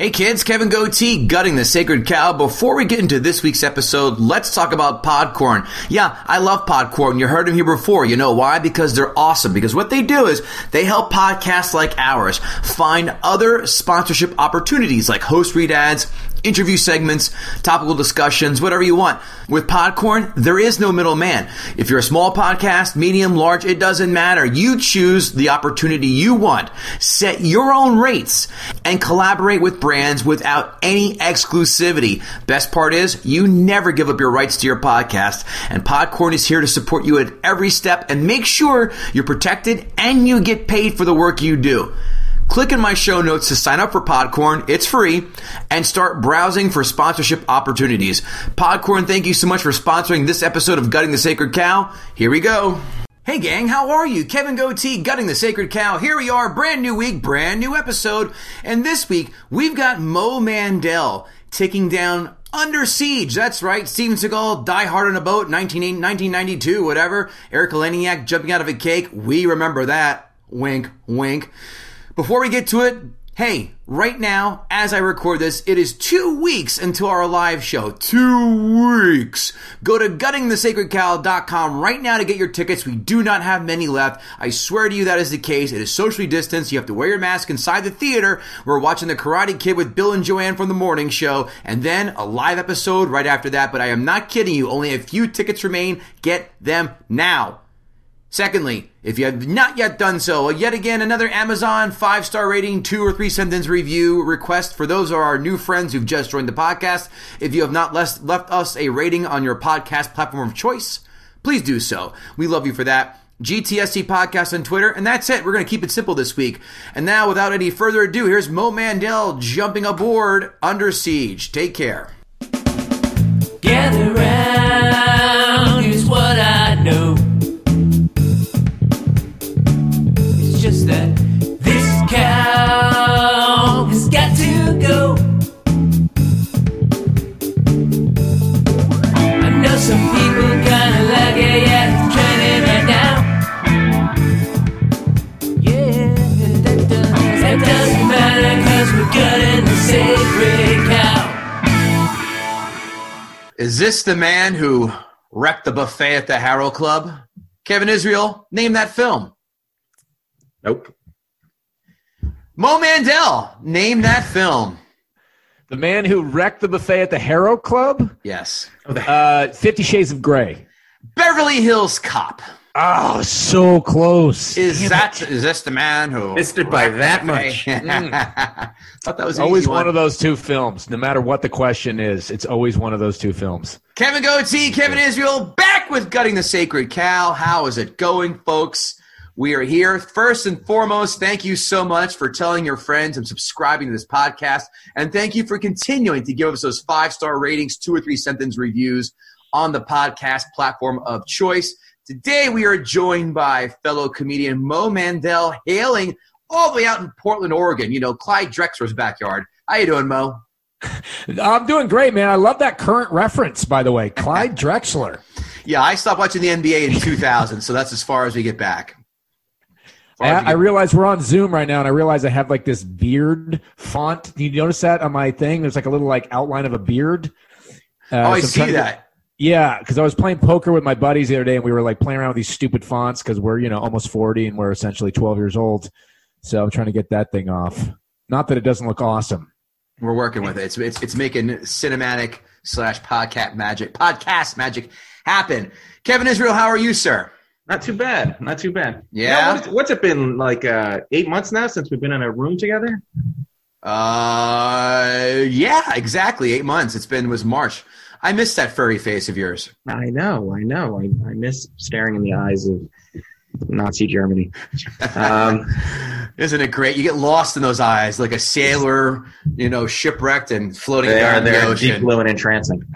Hey kids, Kevin Gootee, gutting the sacred cow. Before we get into this week's episode, let's talk about Podcorn. Yeah, I love Podcorn. You heard them here before. You know why? Because they're awesome. Because what they do is they help podcasts like ours find other sponsorship opportunities like host read ads, interview segments, topical discussions, whatever you want. With Podcorn, there is no middleman. If you're a small podcast, medium, large, it doesn't matter. You choose the opportunity you want. Set your own rates and collaborate with brands without any exclusivity. Best part is you never give up your rights to your podcast and Podcorn is here to support you at every step and make sure you're protected and you get paid for the work you do. Click in my show notes to sign up for Podcorn. It's free and start browsing for sponsorship opportunities. Podcorn, thank you so much for sponsoring this episode of Gutting the Sacred Cow. Here we go. Hey gang, how are you? Kevin Gootee, Gutting the Sacred Cow. Here we are, brand new week, brand new episode. And this week, we've got Mo Mandel taking down under Siege. That's right. Steven Seagal, Die Hard on a Boat, 1992, whatever. Erika Eleniak jumping out of a cake. We remember that. Wink, wink. Before we get to it, hey, right now, as I record this, it is two weeks until our live show. Two weeks. Go to guttingthesacredcow.com right now to get your tickets. We do not have many left. I swear to you that is the case. It is socially distanced. You have to wear your mask inside the theater. We're watching The Karate Kid with Bill and Joanne from the morning show, and then a live episode right after that. But I am not kidding you. Only a few tickets remain. Get them now. Secondly, if you have not yet done so, yet again another Amazon five star rating, two or three sentence review request for those of our new friends who've just joined the podcast. If you have not left, us a rating on your podcast platform of choice, please do so. We love you for that. GTSC podcast on Twitter, and that's it. We're going to keep it simple this week. And now, without any further ado, here's Mo Mandel jumping aboard Under Siege. Take care. Cause the sacred cow. Is this the man who wrecked the buffet at the Harrow Club? Kevin Israel, name that film. Nope. Mo Mandel, name that film. The man who wrecked the buffet at the Harrow Club? Yes. Uh, Fifty Shades of Grey. Beverly Hills Cop. Oh, so close. Is that is this the man who Missed it by that much. buffet? Hmm. Thought that was always easy one of those two films. No matter what the question is, it's always one of those two films. Kevin Gootee, Kevin Israel, back with Gutting the Sacred Cow. How is it going, folks? We are here. First and foremost, thank you so much for telling your friends and subscribing to this podcast. And thank you for continuing to give us those five star ratings, two or three sentence reviews on the podcast platform of choice. Today, we are joined by fellow comedian Mo Mandel, hailing all the way out in Portland, Oregon. You know, Clyde Drexler's backyard. How you doing, Mo? I'm doing great, man. I love that current reference, by the way. Clyde Drexler. Yeah, I stopped watching the NBA in 2000, so that's as far as we get back. Far as we I, I realize we're on Zoom right now, and I realize I have like this beard font. Do you notice that on my thing? There's like a little like outline of a beard. Uh, oh, I so see that. Yeah, because I was playing poker with my buddies the other day, and we were like playing around with these stupid fonts because we're you know almost forty and we're essentially twelve years old. So I'm trying to get that thing off. Not that it doesn't look awesome. We're working with it. It's it's, it's making cinematic slash podcast magic podcast magic happen. Kevin Israel, how are you, sir? Not too bad. Not too bad. Yeah? Now, what's, what's it been like? Uh, eight months now since we've been in a room together. Uh, yeah, exactly. Eight months. It's been was March. I miss that furry face of yours. I know. I know. I, I miss staring in the eyes of Nazi Germany. Um, Isn't it great? You get lost in those eyes like a sailor, you know, shipwrecked and floating they are down the they're deep ocean. blue and entrancing.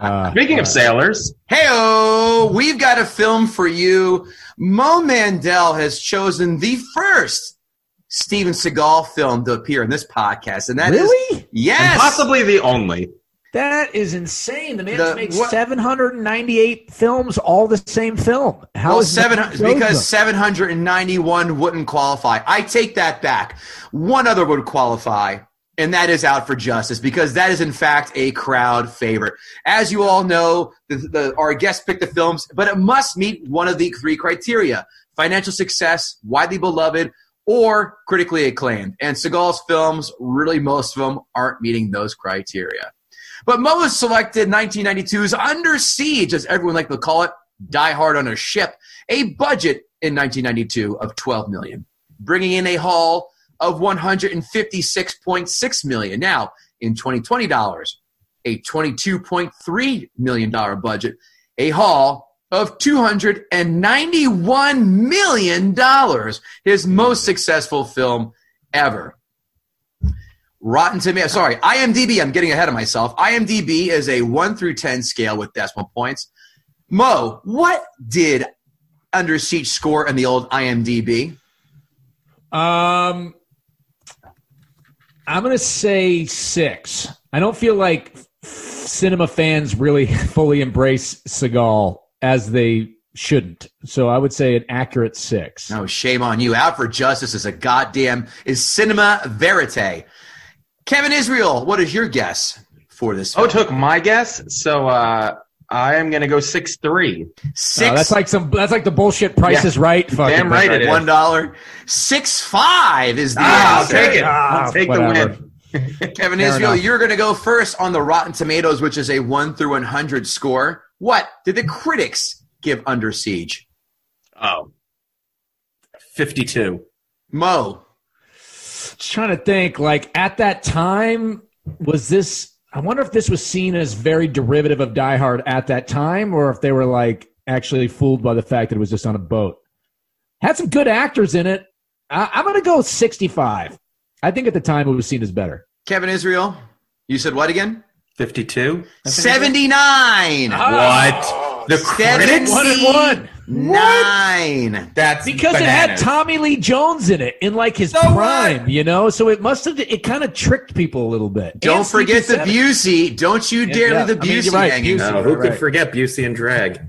Uh, Speaking of sailors, Heyo, we've got a film for you. Mo Mandel has chosen the first Steven Seagal film to appear in this podcast, and that is really? yes, and possibly the only. That is insane. The man The- made what- 798 films, all the same film. How well, seven because seven hundred and ninety-one wouldn't qualify. I take that back. One other would qualify, and that is Out for Justice because that is in fact a crowd favorite. As you all know, the, the, our guests pick the films, but it must meet one of the three criteria: financial success, widely beloved, or critically acclaimed. And Seagal's films, really most of them, aren't meeting those criteria. But Mo selected 1992's Under Siege, as everyone like to call it, Die Hard on a Ship, a budget in 1992 of 12 million, bringing in a haul of 156.6 million. Now, in 2020 dollars, a 22.3 million dollar budget, a haul of 291 million dollars, his most successful film ever. Rotten Tomatoes, sorry, IMDb, I'm getting ahead of myself. IMDb is a 1 through 10 scale with decimal points. Mo, what did Under Siege score in the old IMDb? Um, I'm gonna say six. I don't feel like cinema fans really fully embrace Seagal as they shouldn't. So I would say an accurate six. No, shame on you. Out for Justice is a goddamn is cinema verite. Kevin Israel, what is your guess for this? Oh, Film? took my guess. So uh, I am gonna go six three. Six. Uh, that's like some. That's like the bullshit. Price Yeah. is right. Fucking Damn right it is. one dollar. Six five is the Ah, I'll take it. Ah, I'll take whatever. the win. Kevin Fair Israel, enough. you're going to go first on the Rotten Tomatoes, which is a one through one hundred score. What did the critics give Under Siege? Oh. 52. Mo. Just trying to think. Like at that time, was this? I wonder if this was seen as very derivative of Die Hard at that time, or if they were like actually fooled by the fact that it was just on a boat. Had some good actors in it. I, I'm gonna go 65. I think at the time it was seen as better. Kevin Israel, you said what again? 52? 79. What? The critics? One and one. Nine. That's Because it had Tommy Lee Jones in it in like his So prime, you know. So it must have it kind of tricked people a little bit. Don't And forget the Sleepy Busey. Don't you dare yeah. leave the I mean, Busey right, hanging. Busey. No, who could Right. forget Busey and Drag?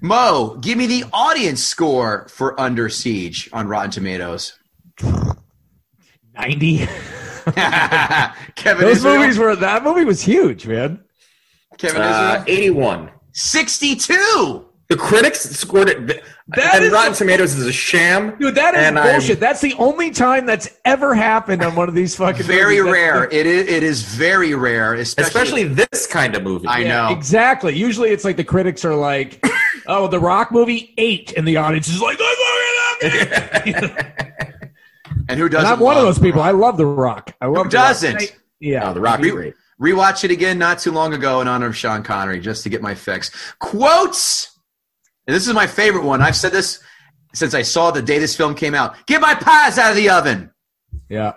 Mo, give me the audience score for Under Siege on Rotten Tomatoes. ninety. Kevin Those Israel. movies were that movie was huge, man. Kevin Uh, Israel. 81. 62. The critics scored it. th- That and is- Rotten Tomatoes is a sham. Dude, that is And I'm- bullshit. That's the only time that's ever happened on one of these fucking Very movies. That's- rare. It is, it is very rare, especially. Especially this kind of movie. I know. Exactly. Usually it's like the critics are like, "Oh, the Rock movie eight, and the audience is like, "I fucking love it." And who doesn't? I'm one of those people. I love the Rock. I love Who The Rock. doesn't? Yeah. Oh, the Rock Re- great. Rewatch it again not too long ago in honor of Sean Connery just to get my fix. Quotes. And this is my favorite one. I've said this since I saw the day this film came out. Get my pies out of the oven. Yeah.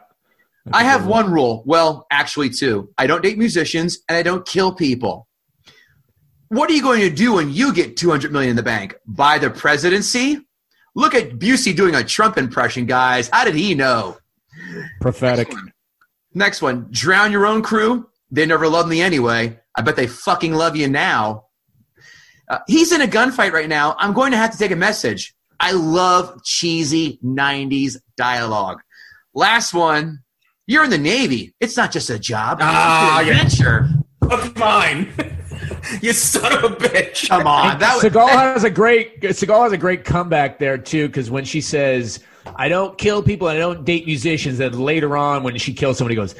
I have one rule. Well, actually, two. I don't date musicians and I don't kill people. What are you going to do when you get 200 million in the bank? Buy the presidency? Look at Busey doing a Trump impression, guys. How did he know? Prophetic. Next one. Drown your own crew. They never loved me anyway. I bet they fucking love you now. Uh, he's in a gunfight right now. I'm going to have to take a message. I love cheesy 90s dialogue. Last one. You're in the Navy. It's not just a job. Ah, it's an adventure. Fuck mine. you son of a bitch. Come on. That was, Seagal has a great Seagal has a great comeback there too because when she says I don't kill people and I don't date musicians, then later on when she kills somebody, goes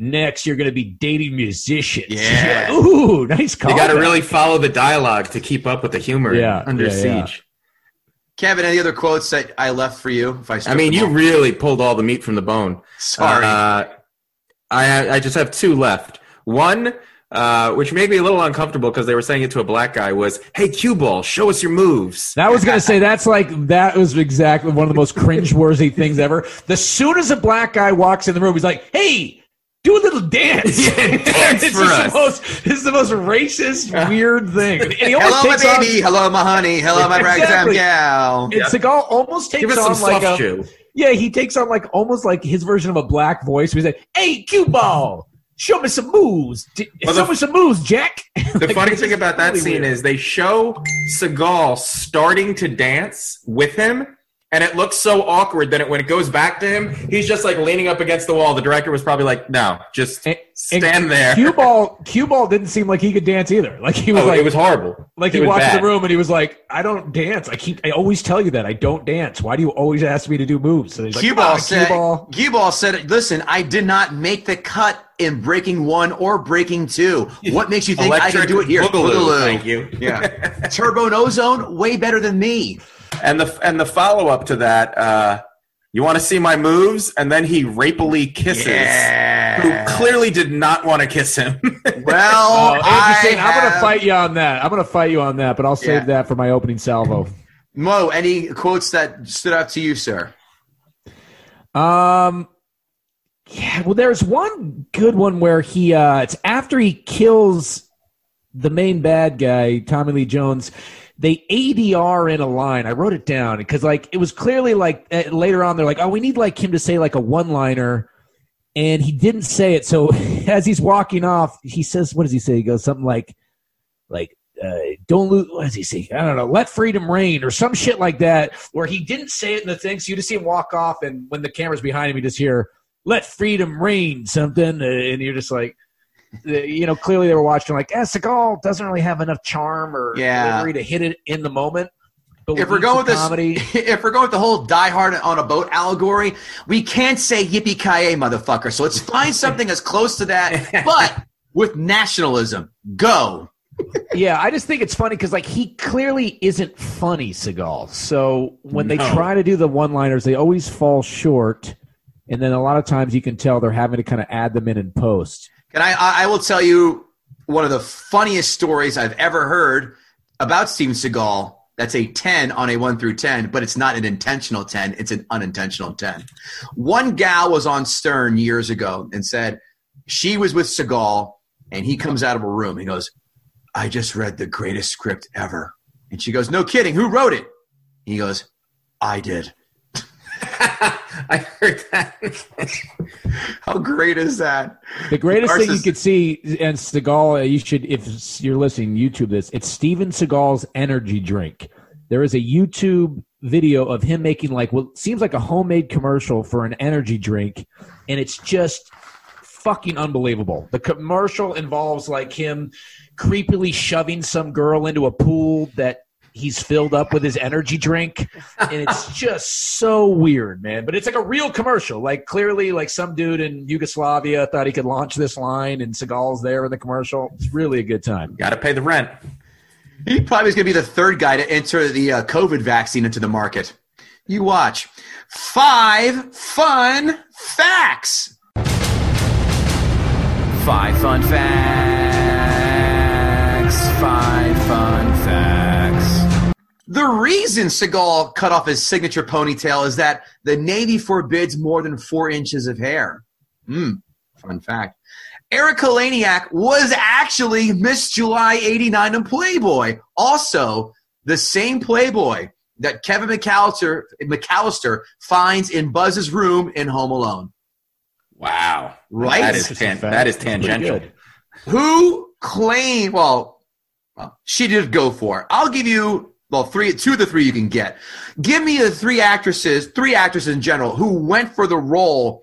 next you're going to be dating musicians. Yeah. Like, Ooh, nice call. You got to really follow the dialogue to keep up with the humor Yeah, under yeah, yeah. siege. Kevin, any other quotes that I left for you? If I, I mean, you all? really pulled all the meat from the bone. Sorry. Uh, I I just have two left. One, uh, which made me a little uncomfortable because they were saying it to a black guy, was, "Hey, cue ball, show us your moves." That was gonna say that's like that was exactly one of the most cringeworthy things ever. The soon as a black guy walks in the room, he's like, "Hey, do a little dance." Yeah, dance it's for us. the most. It's the most racist, weird thing. And he almost Hello, my takes on- baby. Hello, my honey. Hello, my ragtime Exactly. gal. And Seagal almost takes Give us some on like soft a shoe. yeah. He takes on like almost like his version of a black voice. He's like, "Hey, cue ball, show me some moves. Well, show the- me some moves, Jack." The Like, funny thing about that really scene weird. is they show Seagal starting to dance with him, and it looks so awkward that it, when it goes back to him, he's just like leaning up against the wall. The director was probably like, "No, just And- stand there." Cue ball, cue ball didn't seem like he could dance either. Like he was Oh, like, it was horrible. like It he was walked in bad. the room and he was like, I don't dance. I keep, I always tell you that I don't dance. Why do you always ask me to do moves? So he's like, Cue ah, ball on, said, cue ball. Cue ball said, listen, I did not make the cut in breaking one or breaking two. What makes you think I can do it here? Boogaloo, thank you. Yeah. Turbo and ozone, way better than me. And the and the follow up to that, uh, you want to see my moves, and then he rapily kisses. Yeah. Who clearly did not want to kiss him. Well, Andrew I Saint, I'm going to fight you on that. I'm going to fight you on that, but I'll save Yeah. that for my opening salvo. Mo, any quotes that stood out to you, sir? Um, yeah. Well, there's one good one where he, uh, it's after he kills the main bad guy, Tommy Lee Jones. They ADR in a line. I wrote it down because, like, it was clearly like uh, later on they're like, "Oh, we need like him to say like a one-liner," and he didn't say it. So as he's walking off, he says, "What does he say?" He goes something like, "Like, uh, don't lose." What does he say? I don't know. Let freedom reign or some shit like that. Where he didn't say it in the thing, so you just see him walk off, and when the camera's behind him, you just hear "Let freedom reign" something, uh, and you're just like. You know, clearly they were watching like, eh, Seagal doesn't really have enough charm or Yeah. delivery to hit it in the moment. But If we're going with this, comedy, if we're going with the whole Die Hard on a boat allegory, we can't say yippee ki motherfucker. So let's find something as close to that, but with nationalism. Go. Yeah, I just think it's funny because like he clearly isn't funny, Seagal. So when they try to do the one-liners, they always fall short, and then a lot of times you can tell they're having to kind of add them in in post. And I, I will tell you one of the funniest stories I've ever heard about Steven Seagal. That's a 10 on a 1 through 10, but it's not an intentional 10. It's an unintentional 10. One gal was on Stern years ago and said she was with Seagal, and he comes out of a room. He goes, I just read the greatest script ever. And she goes, No kidding. Who wrote it? He goes, I did. I heard that. How great is that? The greatest thing you could see, and Seagal, uh, you should, if you're listening, YouTube this. It's Steven Seagal's energy drink. There is a YouTube video of him making like what seems like a homemade commercial for an energy drink, and it's just fucking unbelievable. The commercial involves like him creepily shoving some girl into a pool that he's filled up with his energy drink and it's just so weird man but it's like a real commercial like clearly like some dude in yugoslavia thought he could launch this line and seagal's there in the commercial it's really a good time Got to pay the rent. He probably is going to be the third guy to enter the uh, COVID vaccine into the market. You watch. Five fun facts. Five fun facts. The reason Seagal cut off his signature ponytail is that the Navy forbids more than four inches of hair. Hmm. Fun fact. Erika Eleniak was actually Miss July 89 in Playboy. Also, the same Playboy that Kevin McCallister, McCallister finds in Buzz's room in Home Alone. Wow. Right? That is tan- that is tangential. Who claimed, well, well, she did go for it. I'll give you, well, three, two of the three you can get. Give me the three actresses, three actresses in general, who went for the role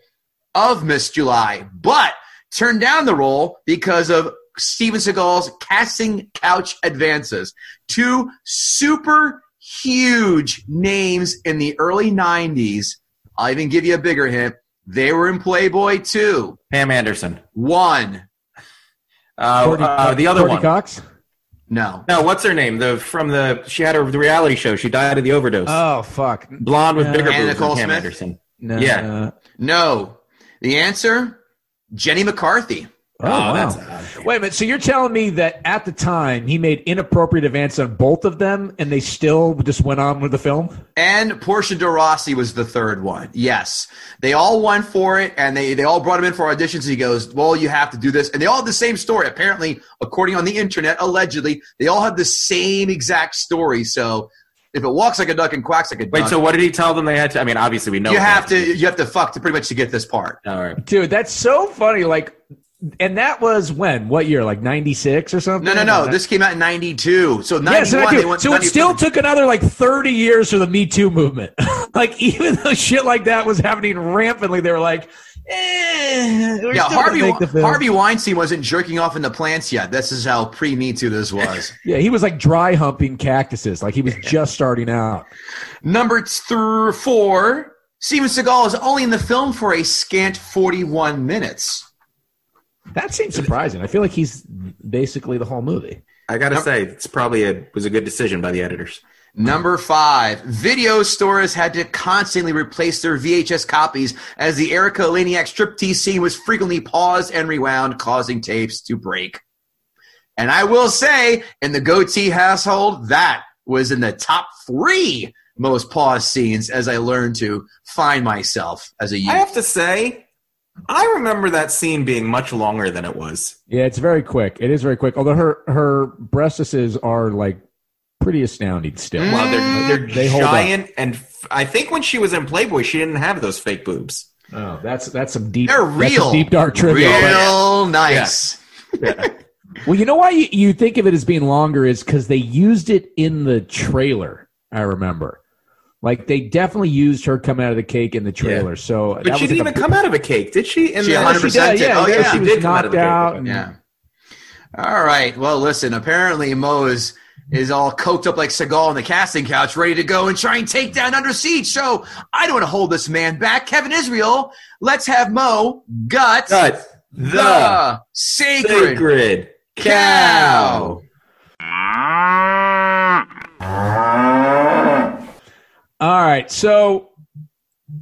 of Miss July, but turned down the role because of Steven Seagal's casting couch advances. Two super huge names in the early 90s. I'll even give you a bigger hint. They were in Playboy too. Pam Anderson. One. Uh, Courtney- uh, the other Courtney one. cox No. No, what's her name? The from the she had her the reality show. She died of the overdose. oh fuck Blonde with Uh, bigger Anna boobs than Nicole Pam Smith? Anderson. no, Yeah. No. The answer? Jenny McCarthy. oh, wow. that's odd. Wait a minute. So you're telling me that at the time he made inappropriate advances on both of them, and they still just went on with the film? And Portia de Rossi was the third one. Yes. They all went for it and they, they all brought him in for auditions. He goes, Well, you have to do this. And they all had the same story. Apparently, according on the internet, allegedly, they all had the same exact story. So if it walks like a duck and quacks like a duck, Wait, so what did he tell them they had to? I mean, obviously we know you have had to you have to fuck to pretty much to get this part. All right. Dude, that's so funny. Like and that was when? What year? Like ninety six or something? No, no, no. This came out in '92. So '91. Yeah, so, that went so it 90 still took another like 30 years for the Me Too movement. like, even though shit like that was happening rampantly, they were like, eh, we're Yeah, Harvey make the film. Harvey Weinstein wasn't jerking off in the plants yet. This is how pre Me Too this was. Yeah, he was like dry humping cactuses. Like he was just starting out. Number th- four, Steven Seagal is only in the film for a scant 41 minutes. That seems surprising. I feel like he's basically the whole movie. I gotta say, it's probably a was a good decision by the editors. Number five, video stores had to constantly replace their VHS copies as the Erika Eleniak striptease scene was frequently paused and rewound, causing tapes to break. And I will say, in the Gootee household, that was in the top three most paused scenes as I learned to find myself as a youth. I have to say, I remember that scene being much longer than it was. Yeah, it's very quick. It is very quick. Although her her breastises are like pretty astounding still. Well, they're mm. they're They hold up. giant, and f- I think when she was in Playboy, she didn't have those fake boobs. Oh, that's that's some deep. They're that's some real. deep dark trivia. Real nice. Well, you know why you, you think of it as being longer is because they used it in the trailer. I remember, like they definitely used her coming out of the cake in the trailer. So, But that she was didn't like even a- come out of a cake, did she? In She the- 100% did, did. yeah, Oh, yeah, yeah. she She did come out of knocked the cake, out. okay. and- Yeah. All right. Well, listen. Apparently, Mo is is all coked up like Seagal on the casting couch, ready to go and try and take down Under Siege. So I don't want to hold this man back. Kevin Israel, let's have Mo gut, Cut the, the sacred, sacred cow. All right. So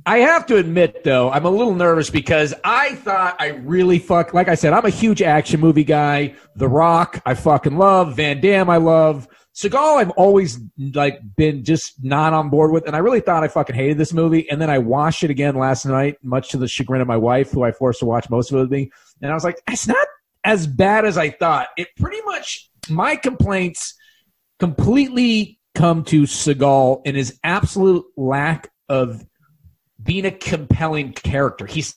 I have to admit, though, I'm a little nervous because I thought I really fuck. Like I said, I'm a huge action movie guy. The Rock, I fucking love. Van Damme, I love. Seagal, I've always like been just not on board with, and I really thought I fucking hated this movie. And then I watched it again last night, much to the chagrin of my wife, who I forced to watch most of it with me. And I was like, it's not as bad as I thought. It pretty much my complaints completely come to Seagal and his absolute lack of being a compelling character. He's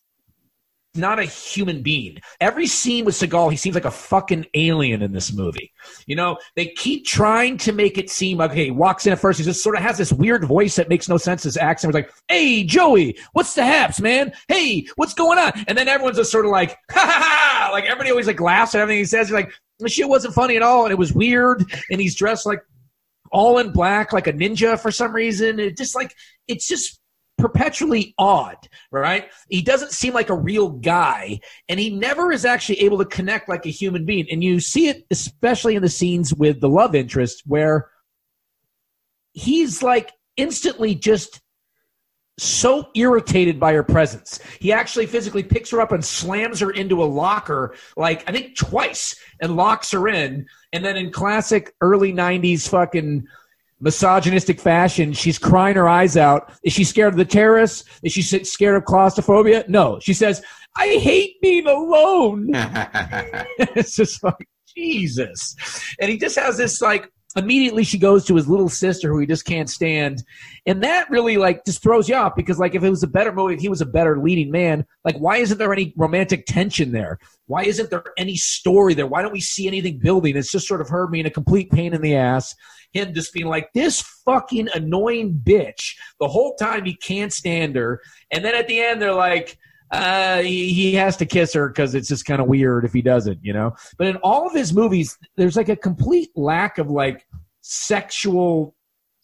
not a human being. Every scene with Seagal, he seems like a fucking alien in this movie. You know, they keep trying to make it seem like, okay, he walks in at first, he just sort of has this weird voice that makes no sense. His accent was like, hey, Joey, what's the haps, man? Hey, what's going on? And then everyone's just sort of like, ha ha ha! Like everybody always like laughs at everything he says. He's like, the shit wasn't funny at all, and it was weird, and he's dressed like all in black like a ninja for some reason. It just like it's just perpetually odd, right? He doesn't seem like a real guy, and he never is actually able to connect like a human being. And you see it especially in the scenes with the love interest where he's like instantly just so irritated by her presence. He actually physically picks her up and slams her into a locker, like I think twice, and locks her in. And then in classic early 90s fucking misogynistic fashion, she's crying her eyes out. Is she scared of the terrorists? Is she scared of claustrophobia? No. She says, I hate being alone. it's just like Jesus. And he just has this like immediately she goes to his little sister who he just can't stand. And that really like just throws you off because like if it was a better movie, if he was a better leading man, like why isn't there any romantic tension there? Why isn't there any story there? Why don't we see anything building? It's just sort of her being a complete pain in the ass. Him just being like this fucking annoying bitch the whole time he can't stand her. And then at the end they're like, uh, he, he has to kiss her because it's just kind of weird if he doesn't, you know. But in all of his movies, there's like a complete lack of like sexual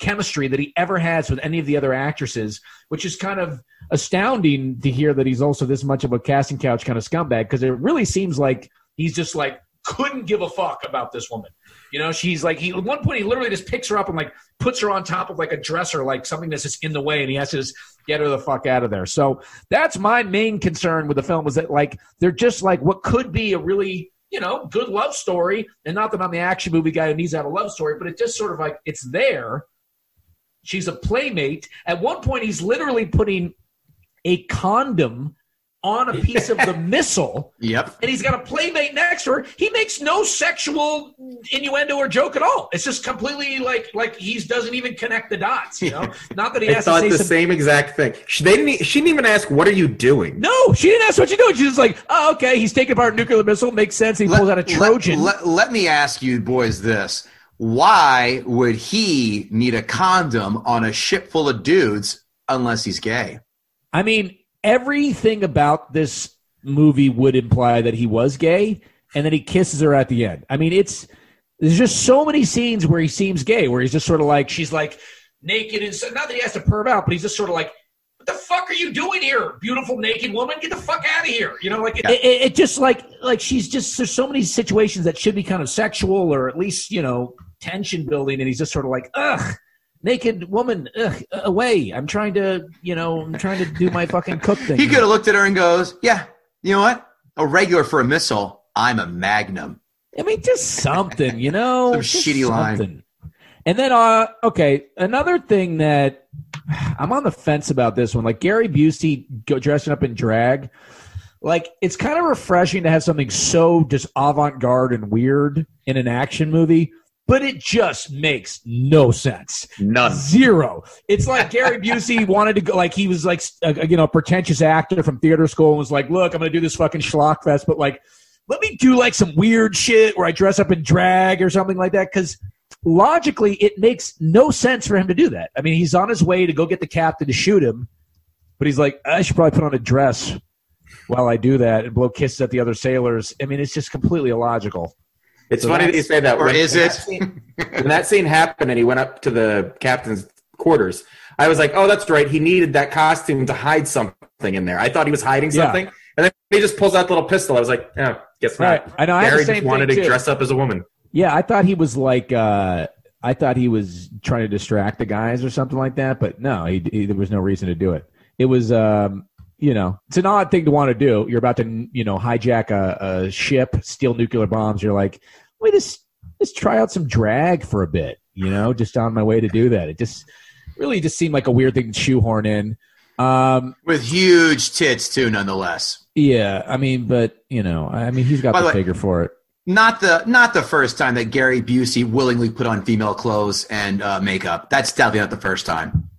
chemistry that he ever has with any of the other actresses, which is kind of astounding to hear that he's also this much of a casting couch kind of scumbag because it really seems like he's just like couldn't give a fuck about this woman. You know, she's like he at one point he literally just picks her up and like puts her on top of like a dresser, like something that's just in the way, and he has to just get her the fuck out of there. So that's my main concern with the film was that like they're just like what could be a really you know good love story, and not that I'm the action movie guy who needs to have a love story, but it just sort of like it's there. She's a playmate. At one point, he's literally putting a condom on a piece of the missile Yep. and he's got a playmate next to her. He makes no sexual innuendo or joke at all. It's just completely like like he doesn't even connect the dots. You know, not that he I has to thought the some. same exact thing. She, they didn't. She didn't even ask, "What are you doing?" No, she didn't ask what you doing. She's just like, oh, okay, he's taking apart a nuclear missile. Makes sense. He pulls out a Trojan. Let, let me ask you boys this. Why would he need a condom on a ship full of dudes unless he's gay? I mean, everything about this movie would imply that he was gay, and then he kisses her at the end. I mean, it's there's just so many scenes where he seems gay, where he's just sort of like she's like naked and so, not that he has to perv out, but he's just sort of like. What the fuck are you doing here, beautiful naked woman? Get the fuck out of here! You know, like it, it, it just like like she's just there's so many situations that should be kind of sexual or at least you know tension building, and he's just sort of like ugh, naked woman, ugh, away. I'm trying to you know I'm trying to do my fucking cook thing. He could have looked at her and goes, "Yeah, you know what? A regular for a missile. I'm a magnum." I mean, just something, you know, Some Just shitty line. something. And then, uh, okay, another thing that I'm on the fence about this one, like Gary Busey go, dressing up in drag, like it's kind of refreshing to have something so just avant-garde and weird in an action movie, but it just makes no sense. None. Zero. It's like Gary Busey wanted to go, like he was like a, you know a pretentious actor from theater school and was like, look, I'm gonna do this fucking schlock fest, but like, let me do like some weird shit where I dress up in drag or something like that because logically it makes no sense for him to do that. I mean, he's on his way to go get the captain to shoot him, but he's like, I should probably put on a dress while I do that and blow kisses at the other sailors. I mean, it's just completely illogical. It's So funny that you say that. Or When- is when it? that scene- when that scene happened and he went up to the captain's quarters, I was like, "Oh, that's right. He needed that costume to hide something in there." I thought he was hiding Yeah. something, and then he just pulls out the little pistol. I was like, yeah, guess not." I know. I had Gary the just wanted to too. dress up as a woman. Yeah, I thought he was like uh I thought he was trying to distract the guys or something like that, but no, he, he, there was no reason to do it. It was um you know, it's an odd thing to want to do. You're about to, you know, hijack a, a ship, steal nuclear bombs. You're like, wait, just just try out some drag for a bit, you know, just on my way to do that. It just really just seemed like a weird thing to shoehorn in. Um, With huge tits too, nonetheless. yeah, I mean, but you know, I mean, he's got By the the way- figure for it. Not the not the first time that Gary Busey willingly put on female clothes and uh, makeup. That's definitely not the first time.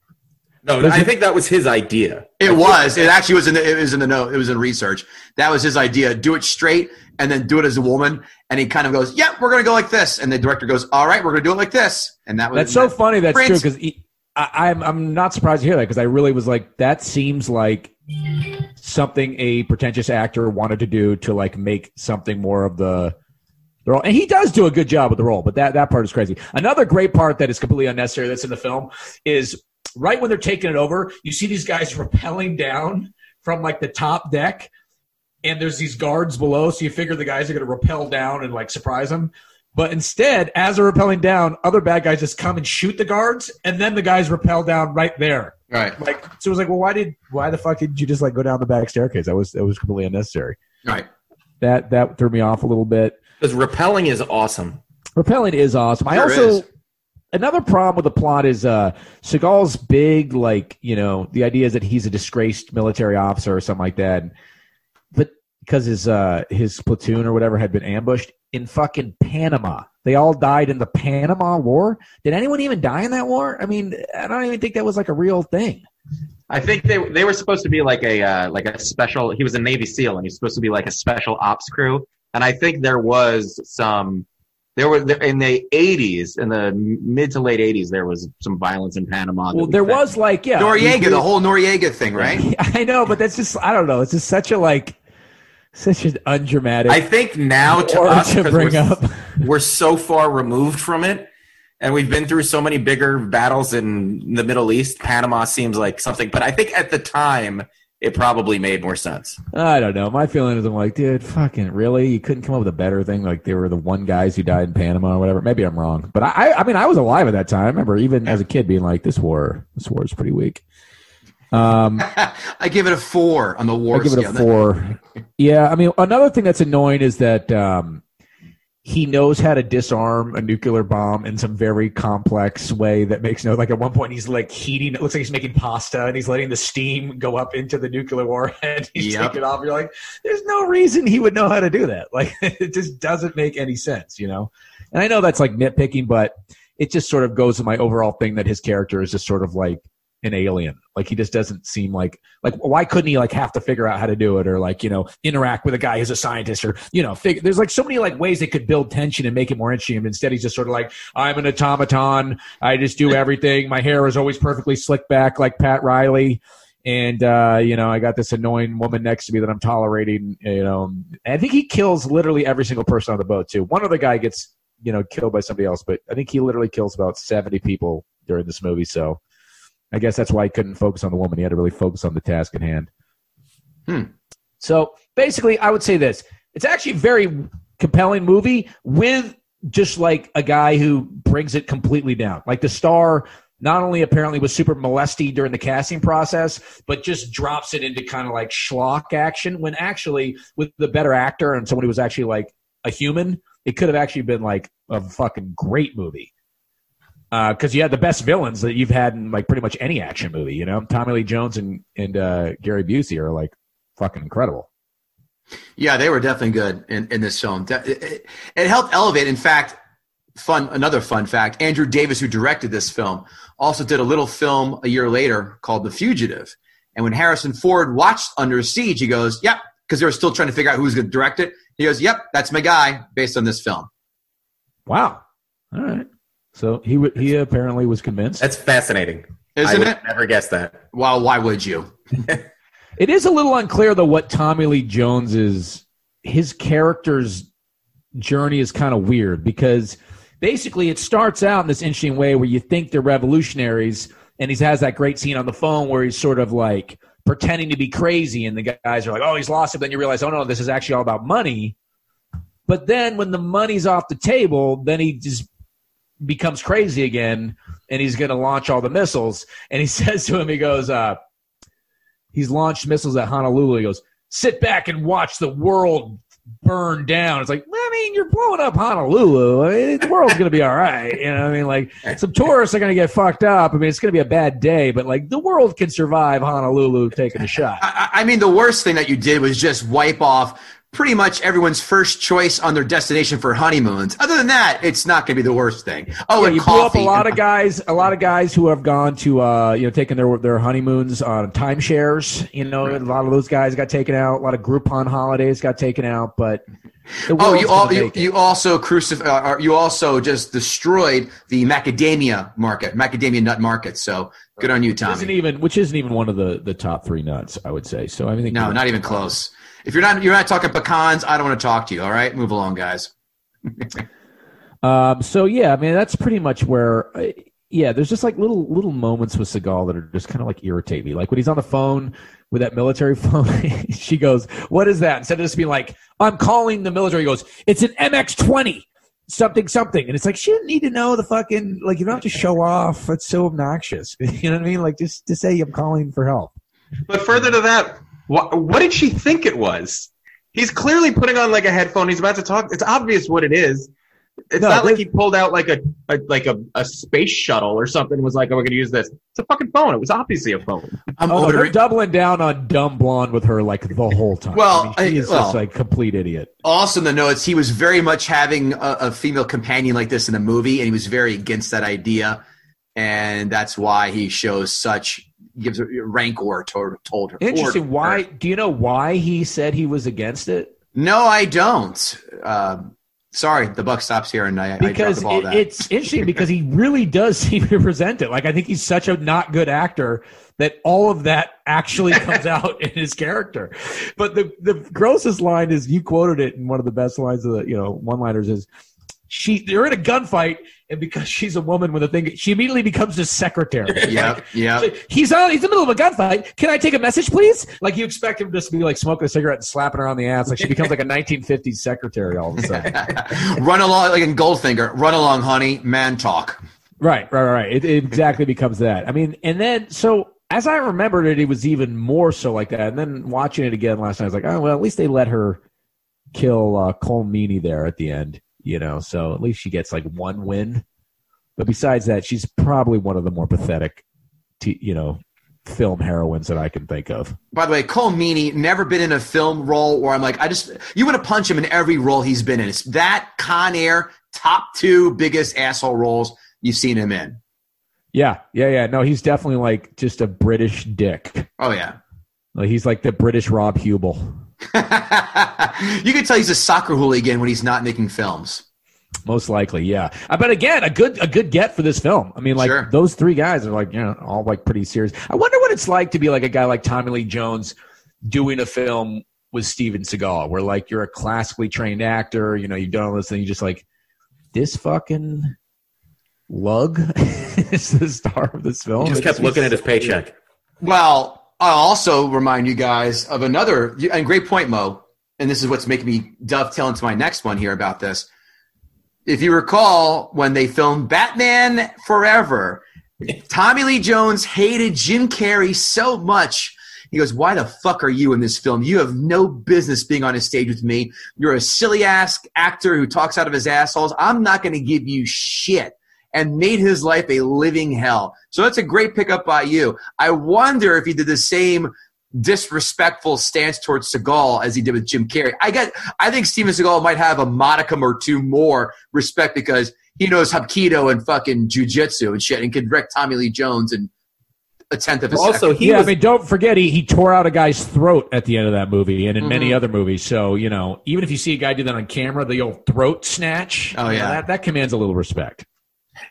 No, I think that was his idea. It was. It actually was in the. It was in the note. It was in research. That was his idea. Do it straight, and then do it as a woman. And he kind of goes, "Yep, we're gonna go like this." And the director goes, "All right, we're gonna do it like this." And that was That's so funny. That's Prince- true because I'm I'm not surprised to hear that because I really was like that seems like something a pretentious actor wanted to do to like make something more of the the role, and he does do a good job with the role. But that that part is crazy. Another great part that is completely unnecessary that's in the film is right when they're taking it over, you see these guys rappelling down from like the top deck. And there's these guards below, so you figure the guys are going to rappel down and like surprise them. But instead, as they're rappelling down, other bad guys just come and shoot the guards, and then the guys rappel down right there. right, Like, so it was like, well, why did, why the fuck did you just like go down the back staircase? That was that was completely unnecessary. right. That that threw me off a little bit. Because repelling is awesome. Rappelling is awesome. I also is. another problem with the plot is uh Seagal's big, like you know, the idea is that he's a disgraced military officer or something like that, but because his uh his platoon or whatever had been ambushed in fucking Panama. They all died in the Panama War. Did anyone even die in that war? I mean, I don't even think that was like a real thing. I think they they were supposed to be like a uh, like a special. He was a Navy SEAL, and he's supposed to be like a special ops crew. And I think there was some. There were in the '80s, in the mid to late '80s, there was some violence in Panama. Well, we there found. was like yeah, Noriega, we- the whole Noriega thing, right? I know, but that's just I don't know. It's just such a like such an undramatic I think now to us, to bring we're, up. we're so far removed from it, and we've been through so many bigger battles in the Middle East. Panama seems like something, but I think at the time it probably made more sense. I don't know. My feeling is I'm like, dude, fucking really? You couldn't come up with a better thing? Like they were the one guys who died in Panama or whatever. Maybe I'm wrong, but I, I, I mean, I was alive at that time. I remember even as a kid being like, this war, this war is pretty weak. Um, I give it a four on the war I give it a scale. four. Yeah, I mean, another thing that's annoying is that um, he knows how to disarm a nuclear bomb in some very complex way that makes no like at one point he's like heating it looks like he's making pasta and he's letting the steam go up into the nuclear warhead he's Yep. taking it off you're like there's no reason he would know how to do that like it just doesn't make any sense you know and i know that's like nitpicking but it just sort of goes to my overall thing that his character is just sort of like an alien. Like he just doesn't seem like like why couldn't he like have to figure out how to do it or like you know interact with a guy who's a scientist or you know there's like so many like ways they could build tension and make it more interesting and instead he's just sort of like i'm an automaton. I just do everything. My hair is always perfectly slicked back like pat riley. And uh, you know i got this annoying woman next to me that i'm tolerating you know. And i think he kills literally every single person on the boat too. One other guy gets you know killed by somebody else but i think he literally kills about 70 people during this movie so I guess that's why he couldn't focus on the woman. He had to really focus on the task at hand. Hmm. So basically, I would say this: it's actually a very compelling movie with just like a guy who brings it completely down. Like the star not only apparently was super molesty during the casting process, but just drops it into kind of like schlock action. When actually, with the better actor and somebody who was actually like a human, it could have actually been like a fucking great movie because you had the best villains that you've had in like pretty much any action movie. You know, Tommy Lee Jones and and uh, Gary Busey are like fucking incredible. Yeah, they were definitely good in, in this film. It, it, it helped elevate. In fact, fun another fun fact: Andrew Davis, who directed this film, also did a little film a year later called The Fugitive. And when Harrison Ford watched Under Siege, he goes, "Yep," because they were still trying to figure out who was going to direct it. He goes, "Yep, that's my guy," based on this film. Wow. All right. So he w- he apparently was convinced. That's fascinating. Isn't I would it? Never guess that. Well, why would you? It is a little unclear though what Tommy Lee Jones is. His character's journey is kind of weird because basically it starts out in this interesting way where you think they're revolutionaries, and he has that great scene on the phone where he's sort of like pretending to be crazy, and the guys are like, "Oh, he's lost it." Then you realize, "Oh no, this is actually all about money." But then when the money's off the table, then he just becomes crazy again, and he's going to launch all the missiles. And he says to him, he goes, uh, he's launched missiles at Honolulu. He goes, sit back and watch the world burn down. It's like, I mean, you're blowing up Honolulu. I mean, the world's going to be all right. You know, I mean, like some tourists are going to get fucked up. I mean, it's going to be a bad day, but like the world can survive Honolulu taking a shot. I I mean, the worst thing that you did was just wipe off pretty much everyone's first choice on their destination for honeymoons. Other than that, it's not going to be the worst thing. Oh, Yeah, and you blew up a lot of guys. A lot of guys who have gone to, uh, you know, taking their their honeymoons on timeshares. You know, a lot of those guys got taken out. A lot of Groupon holidays got taken out. But Oh, you, all, you, you also crucif- uh, you also just destroyed the macadamia market, macadamia nut market. So good on you, Which isn't even which isn't even one of the the top three nuts. I would say. So I mean, No, not even close. If you're not you're not talking pecans, I don't want to talk to you. All right, move along, guys. Um, so yeah, I mean that's pretty much where. Uh, yeah, there's just like little little moments with Seagal that are just kind of like irritate me. Like when he's on the phone with that military phone, she goes, "What is that?" Instead of just being like, "I'm calling the military," he goes, "It's an MX-20." Something, something, and it's like she didn't need to know the fucking like you don't have to show off. It's so obnoxious, you know what I mean? Like just to say I'm calling for help. But further to that, what, what did she think it was? He's clearly putting on like a headphone. He's about to talk. It's obvious what it is. It's No, not like he pulled out like a, a like a, a space shuttle or something. and Was like, "Oh, we're gonna use this." It's a fucking phone. It was obviously a phone. I'm Oh, oh no, ordering. doubling down on dumb blonde with her like the whole time. Well, I mean, she I- is well- just like complete idiot. Also, in the notes, he was very much having a, a female companion like this in the movie, and he was very against that idea, and that's why he shows such gives a rancor toward told her. Interesting. Why do you know why he said he was against it? No, I don't. Um, sorry, the buck stops here, and I, I Because ball. it, it's interesting because he really does seem to present it. Like I think he's such a not good actor that all of that actually comes out in his character. But the the grossest line is you quoted it in one of the best lines of the you know one liners is she they're in a gunfight and because she's a woman with a thing she immediately becomes his secretary. Yep, yep. So he's on. He's in the middle of a gunfight. Can I take a message, please? Like you expect him just to be like smoking a cigarette and slapping her on the ass. Like she becomes like a 1950s secretary all of a sudden. run along like in Goldfinger. Run along, honey. Man talk. right, right, right. It, it exactly becomes that. I mean, and then so as I remembered it, it was even more so like that. And then watching it again last night, I was like, oh well, at least they let her kill uh, Colm Meaney there at the end. You know. So at least she gets like one win. But besides that, she's probably one of the more pathetic, t- you know, film heroines that I can think of. By the way, Colm Meaney never been in a film role where I'm like, I just you want to punch him in every role he's been in. It's that Con Air top two biggest asshole roles you've seen him in. Yeah, yeah, yeah. No, he's definitely like just a British dick. Oh yeah. Like he's like the British Rob Huebel. you can tell he's a soccer hooligan when he's not making films. Most likely, yeah. Uh, But again, a good a good get for this film. I mean, like Sure. those three guys are like, you know, all like pretty serious. I wonder what it's like to be like a guy like Tommy Lee Jones doing a film with Steven Seagal, where like you're a classically trained actor, you know, you've done all this, and you just like this fucking lug is the star of this film. He just It kept looking at his paycheck. Well, I'll also remind you guys of another and great point, Mo. And this is what's making me dovetail into my next one here about this. If you recall, when they filmed Batman Forever, Tommy Lee Jones hated Jim Carrey so much. He goes, Why the fuck are you in this film? You have no business being on a stage with me. You're a silly ass actor who talks out of his assholes. I'm not going to give you shit. And made his life a living hell. So that's a great pickup by you. I wonder if he did the same disrespectful stance towards Seagal as he did with Jim Carrey. I get, I think Steven Seagal might have a modicum or two more respect because he knows Hapkido and fucking jujitsu and shit and can wreck Tommy Lee Jones in a tenth of a Also, second. he yeah, was I mean, don't forget he, he tore out a guy's throat at the end of that movie and in many Mhm. other movies. So you know, even if you see a guy do that on camera, the old throat snatch. Oh, you know, yeah. that, that commands a little respect.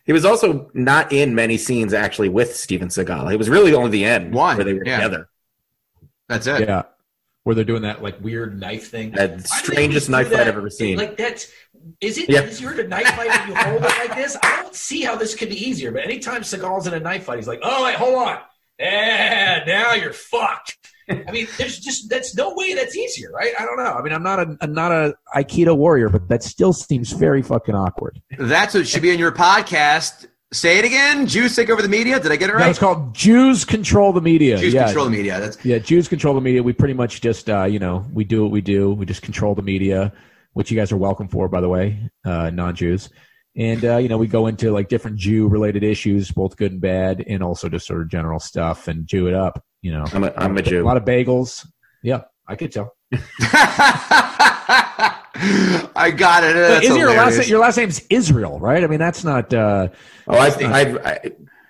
He was also not in many scenes actually with Steven Seagal. It was really only the end One, where they were yeah. together. That's it. Yeah, where they're doing that like weird knife thing. That strangest knife fight I've ever seen. Like that's is it Yeah. easier to knife fight when you hold it like this? I don't see how this could be easier. But anytime Seagal's in a knife fight, he's like, "Oh wait, hold on, yeah, now you're fucked." I mean, there's just that's no way that's easier, right? I don't know. I mean, I'm not a I'm not a Aikido warrior, but that still seems very fucking awkward. That's what should be in your podcast. Say it again. Jews take over the media. Did I get it No, right? it's called Jews control the media. Jews yeah. control the media. That's Yeah, Jews control the media. We pretty much just, uh, you know, we do what we do. We just control the media, which you guys are welcome for, by the way, uh, non-Jews. And uh, you know, we go into like different Jew-related issues, both good and bad, and also just sort of general stuff and Jew it up. You know, I'm a, I'm a Jew. a lot of bagels. Yeah, I could tell. I got it. That's Is your last hilarious. your last name's Israel, right? I mean, that's not. Uh, Oh, I've, I've, I,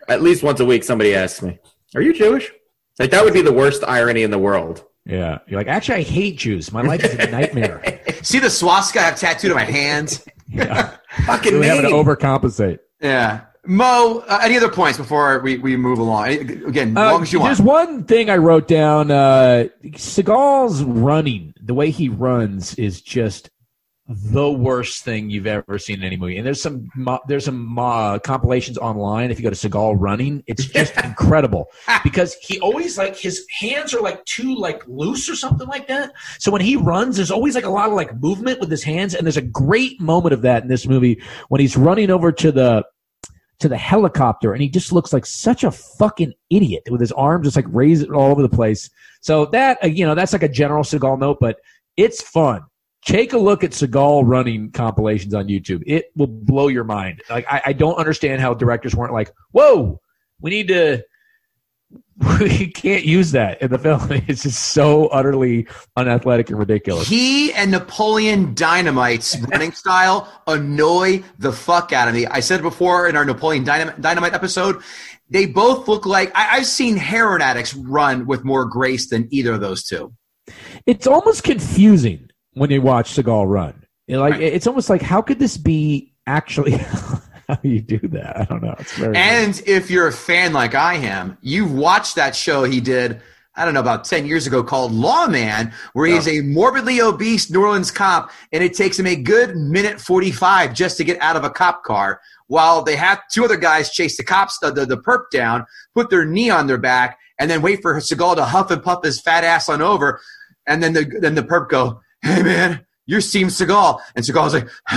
at least once a week somebody asks me, "Are you Jewish?" Like that would be the worst irony in the world. yeah, you're like, actually, I hate Jews. My life is a nightmare. See the swastika I have tattooed on my hands? yeah, Fucking really having to overcompensate. Yeah. Mo, uh, any other points before we, we move along? Again, Uh, long as you want. There's one thing I wrote down. Uh, Seagal's running, the way he runs, is just the worst thing you've ever seen in any movie. And there's some there's some uh, compilations online. If you go to Seagal running, it's just incredible because He always like his hands are like too like loose or something like that. so when he runs, there's always like a lot of like movement with his hands, and there's a great moment of that in this movie when he's running over to the to the helicopter, and he just looks like such a fucking idiot with his arms just like raised all over the place. So that uh, you know, that's like a general Seagal note, but it's fun. Take a look at Seagal running compilations on YouTube. It will blow your mind. Like I, I don't understand how directors weren't like, "Whoa, we need to." We can't use that in the film. It's just so utterly unathletic and ridiculous. He and Napoleon Dynamite's running style annoy the fuck out of me. I said it before in our Napoleon Dynamite, Dynamite episode. They both look like I, I've seen heroin addicts run with more grace than either of those two. It's almost confusing when you watch Seagal run. Like Right. it's almost like how could this be actually how you do that? I don't know. It's very And if you're a fan like I am, you've watched that show he did, I don't know, about 10 years ago called Lawman, where he's a morbidly obese New Orleans cop, and it takes him a good minute 45 just to get out of a cop car, while they have two other guys chase the cops, the, the, the perp down, put their knee on their back, and then wait for Seagal to huff and puff his fat ass on over. And then the, then the perp go, hey man, you're Steve Seagal. And Seagal's like,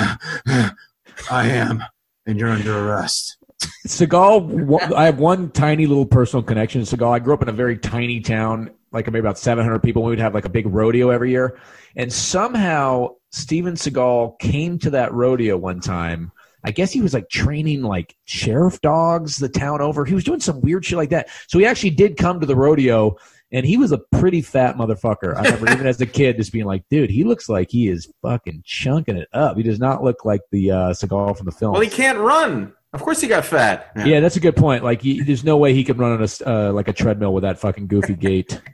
I am, and you're under arrest. Seagal, I have one tiny little personal connection to Seagal. I grew up in a very tiny town, like maybe about 700 people. We would have like a big rodeo every year. And somehow Steven Seagal came to that rodeo one time. I guess he was like training like sheriff dogs the town over. He was doing some weird shit like that. So he actually did come to the rodeo, and he was a pretty fat motherfucker. I remember even as a kid just being like, dude, he looks like he is fucking chunking it up. He does not look like the uh, Seagal from the film. Well, he can't run. Of course, he got fat. yeah. that's a good point. Like, he, there's no way he could run on a uh, like a treadmill with that fucking goofy gait.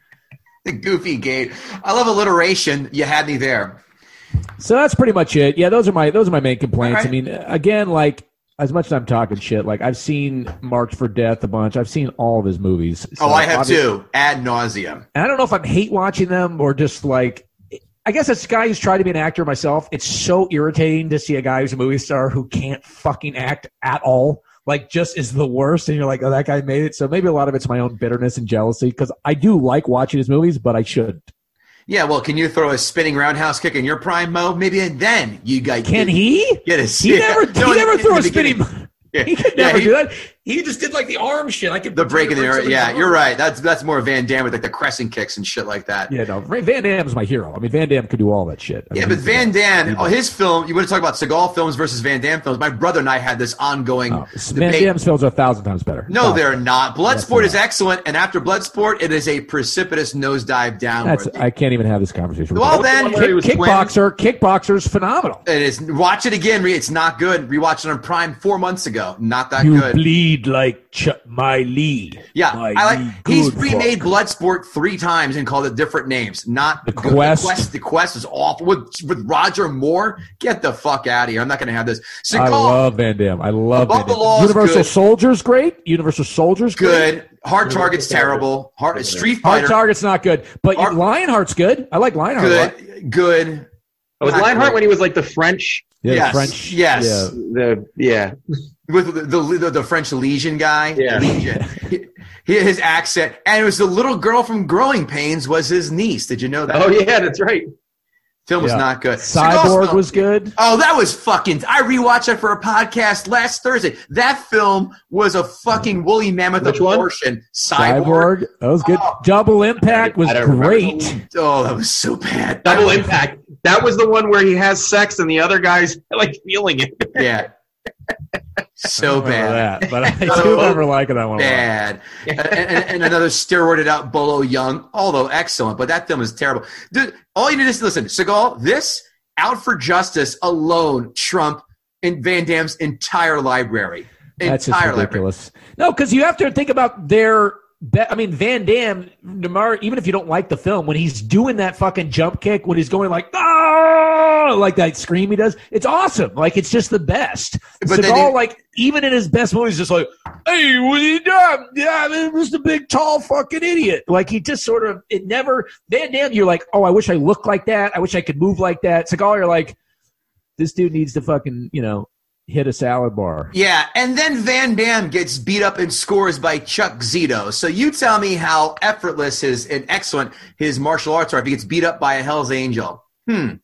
The goofy gate. I love alliteration. You had me there. So that's pretty much it. Yeah, those are my those are my main complaints. All I mean, again, like as much as I'm talking shit, like I've seen Marked for Death a bunch. I've seen all of his movies. Oh, so oh, I have too. Ad nauseum. And I don't know if I'm hate watching them or just like. I guess as a guy who's tried to be an actor myself, it's so irritating to see a guy who's a movie star who can't fucking act at all. Like, just is the worst, and you're like, oh, that guy made it. So maybe a lot of it's my own bitterness and jealousy because I do like watching his movies, but I shouldn't. Yeah, well, can you throw a spinning roundhouse kick in your prime mode? Maybe and then you guys Can he? get a He never, No, he never threw a spinning. Yeah. He could Yeah, never he- do that. He just did like the arm shit. I could The break in the break air. somebody's Yeah, arm. you're right. That's that's more Van Damme with like the crescent kicks and shit like that. Yeah, no, Van Damme's my hero. I mean, Van Damme could do all that shit. I Yeah, mean, but Van Damme, oh, his film, you want to talk about Seagal films versus Van Damme films? My brother and I had this ongoing Oh, Van debate. Damme's films are a thousand times better. No, Thousand. they're not. Yes, Bloodsport they is excellent, and after Bloodsport, it is a precipitous nosedive downward. That's I can't even have this conversation. With well, you. then, one where he Kickboxer, Kickboxer's phenomenal. it is. Watch it again. It's not good. Rewatched it on Prime four months ago. Not that You good. bleed like Ch- my Lee. Yeah, My I Lee like. He's remade fuck. Bloodsport three times and called it different names. Not The. Quest. The quest. The quest is awful with with Roger Moore. Get the fuck out of here. I'm not going to have this. I love Van Damme. I love Above Van the Damme. Law Universal good. Soldier's great. Universal Soldier's great. good. Hard Target's terrible. Hard Street Hard Fighter. Target's not good, but Hard- Lionheart's good. I like Lionheart. Good. Good. Oh, was Lionheart great. when he was like the French? Yeah, Yes, French. yes. Yeah. The yeah. With the, the, the, the French Legion guy. Yeah. Legion. He- he- his accent, and it was the little girl from Growing Pains was his niece. Did you know that? Oh yeah, that's right. Film was not good. Cyborg Seagal's was good. Oh, that was fucking. I rewatched it for a podcast last Thursday. That film was a fucking woolly mammoth Which one? abortion. Cyborg. Cyborg. That was good. Oh. Double Impact was I don't remember. great. Oh, that was so bad. Double Impact. That was the one where he has sex and the other guys like feeling it. Yeah. So bad. that, but I So do remember liking that one. bad. and, and, and another steroided out Bolo Yeung, although excellent, but that film is terrible. Dude, all you need is listen, Seagal, this Out for Justice alone trump and Van Damme's entire library. That's entire library. ridiculous. No, because you have to think about their. I mean, Van Damme, matter, even if you don't like the film, when he's doing that fucking jump kick, when he's going like, ah, like that scream he does, it's awesome. Like, it's just the best. But Seagal, like, even in his best movies, just like, hey, what are you doing? Yeah, man, was the big, tall fucking idiot. Like, he just sort of, it never, Van Damme, you're like, oh, I wish I looked like that. I wish I could move like that. Seagal, you're like, this dude needs to fucking, you know, hit a salad bar. Yeah, and then Van Damme gets beat up and scores by Chuck Zito. So you tell me how effortless his and excellent his martial arts are if he gets beat up by a Hell's Angel. Hmm.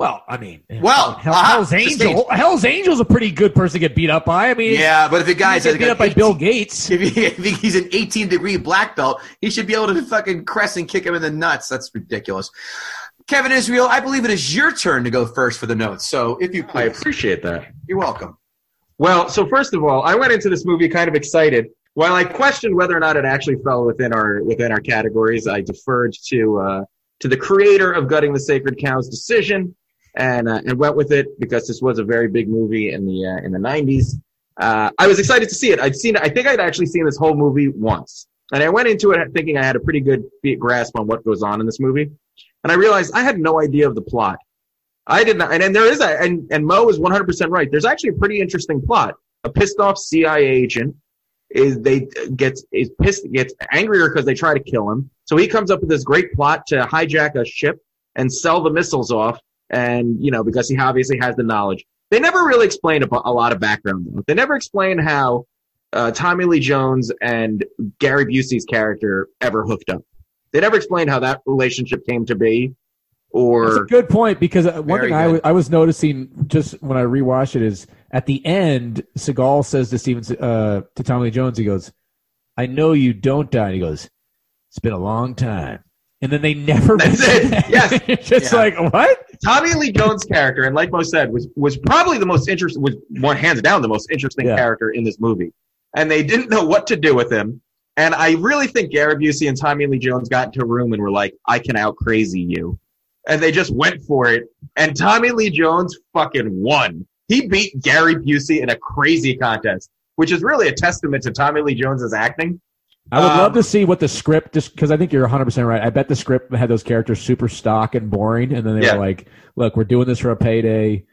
Well, I mean, Well, Hell, uh-huh, Hell's Angel. Hell's Angel's a pretty good person to get beat up by. I mean, Yeah, but if a guy's beat up by Bill Gates. If, he, if he's an 18 degree black belt, he should be able to fucking crest and kick him in the nuts. That's ridiculous. Kevin Israel, I believe it is your turn to go first for the notes. So if you I appreciate that. you're welcome. Well, so first of all, I went into this movie kind of excited. While I questioned whether or not it actually fell within our within our categories, I deferred to uh, to the creator of Gutting the Sacred Cow's decision, and uh, and went with it because this was a very big movie in the uh, in the '90s. Uh, I was excited to see it. I'd seen. I think I'd actually seen this whole movie once, and I went into it thinking I had a pretty good grasp on what goes on in this movie, and I realized I had no idea of the plot. I did not, and, and there is a, and, and Mo is 100% right. There's actually a pretty interesting plot. A pissed off CIA agent is they gets is pissed gets angrier because they try to kill him. So he comes up with this great plot to hijack a ship and sell the missiles off, and you know because he obviously has the knowledge. They never really explain a, a lot of background. Though. They never explain how uh, Tommy Lee Jones and Gary Busey's character ever hooked up. They never explained how that relationship came to be, or That's a good point because uh, one thing I was- I was noticing just when I rewatched it is at the end, Seagal says to Steven, uh, to Tommy Lee Jones, he goes, I know you don't die. And he goes, It's been a long time. and then they never. That's it. that. Yes. It's just Yeah. like what? Tommy Lee Jones' character, and like Mo said, was was probably the most interesting, was one hands down the most interesting Yeah. character in this movie. And they didn't know what to do with him. And I really think Gary Busey and Tommy Lee Jones got into a room and were like, "I can out crazy you," and they just went for it. And Tommy Lee Jones fucking won. He beat Gary Busey in a crazy contest, which is really a testament to Tommy Lee Jones's acting. I would Um, love to see what the script, just because I think you're 100 percent right. I bet the script had those characters super stock and boring, and then they Yeah. were like, "Look, we're doing this for a payday.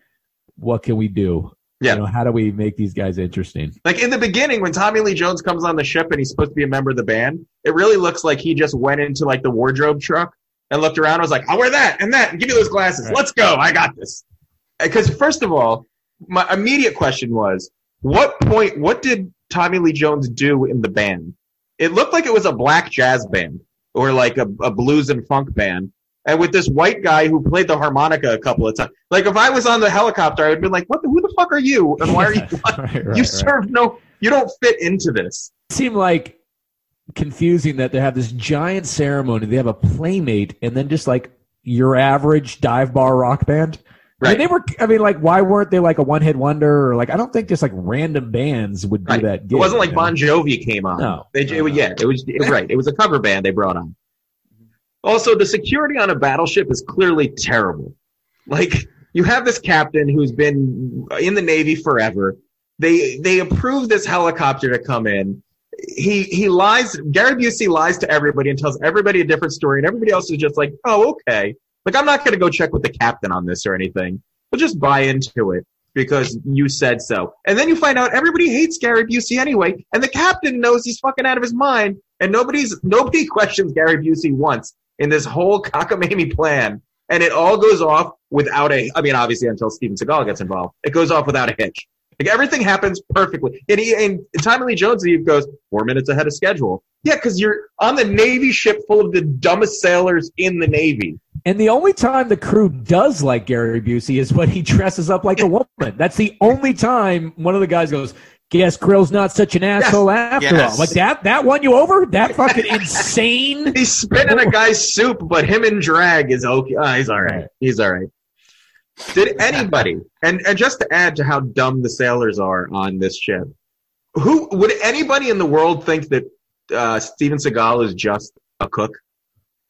What can we do? Yeah. You know, how do we make these guys interesting?" Like in the beginning, when Tommy Lee Jones comes on the ship and he's supposed to be a member of the band, it really looks like he just went into like the wardrobe truck and looked around and was like, I'll wear that and that and give me those glasses. Right. Let's go. I got this. Uh, because first of all, my immediate question was, what point, what did Tommy Lee Jones do in the band? It looked like it was a black jazz band or like a, a blues and funk band. And with this white guy who played the harmonica a couple of times. Like if I was on the helicopter, I would be like, what the, who the fuck are you? And why are you, right, right, you right. serve no you don't fit into this It seemed like confusing that they have this giant ceremony. They have a playmate, and then just like your average dive bar rock band. I mean, Right. they were. I mean, like, why weren't they like a one hit wonder or like? I don't think just like random bands would do Right. that. it wasn't like you know? bon jovi came on No. they, it, was- yeah it was it- right it was a cover band they brought on also the security on a battleship is clearly terrible. Like you have this captain who's been in the navy forever. They they approve this helicopter to come in. He he lies gary busey lies to everybody and tells everybody a different story and everybody else is just like oh okay. Like i'm not going to go check with the captain on this or anything. We'll just buy into it because you said so. And then you find out everybody hates Gary Busey anyway, and the captain knows he's fucking out of his mind, and nobody's nobody questions Gary Busey once in this whole cockamamie plan, and it all goes off without a. I mean, obviously until Steven Seagal gets involved, it goes off without a hitch. Like everything happens perfectly, and, he, and Tommy Lee Jones he goes four minutes ahead of schedule. Yeah, because you're on the Navy ship full of the dumbest sailors in the Navy. And the only time the crew does like Gary Busey is when he dresses up like a woman. That's the only time one of the guys goes, "Guess Krill's not such an asshole after Yes. all." Like that, that won you over? That fucking insane. He's spitting a guy's soup, but him in drag is okay. Ah, he's all right. He's all right. Did anybody, and, and just to add to how dumb the sailors are on this ship, who would anybody in the world think that uh, Steven Seagal is just a cook?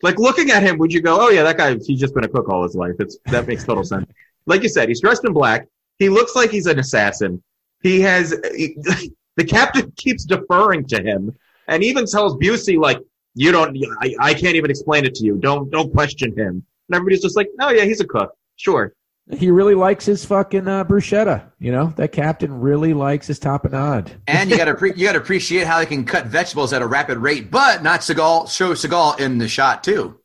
Like looking at him, would you go, "Oh yeah, that guy, he's just been a cook all his life"? It's that makes total sense. Like you said, he's dressed in black. He looks like he's an assassin. He has he- the captain keeps deferring to him, and even tells Busey like, "You don't, I, I can't even explain it to you. Don't don't question him." And everybody's just like, "Oh yeah, he's a cook. Sure." He really likes his fucking uh, bruschetta. You know, that captain really likes his tapenade. And you got to pre- you got to appreciate how they can cut vegetables at a rapid rate, but not Seagal show Seagal in the shot too.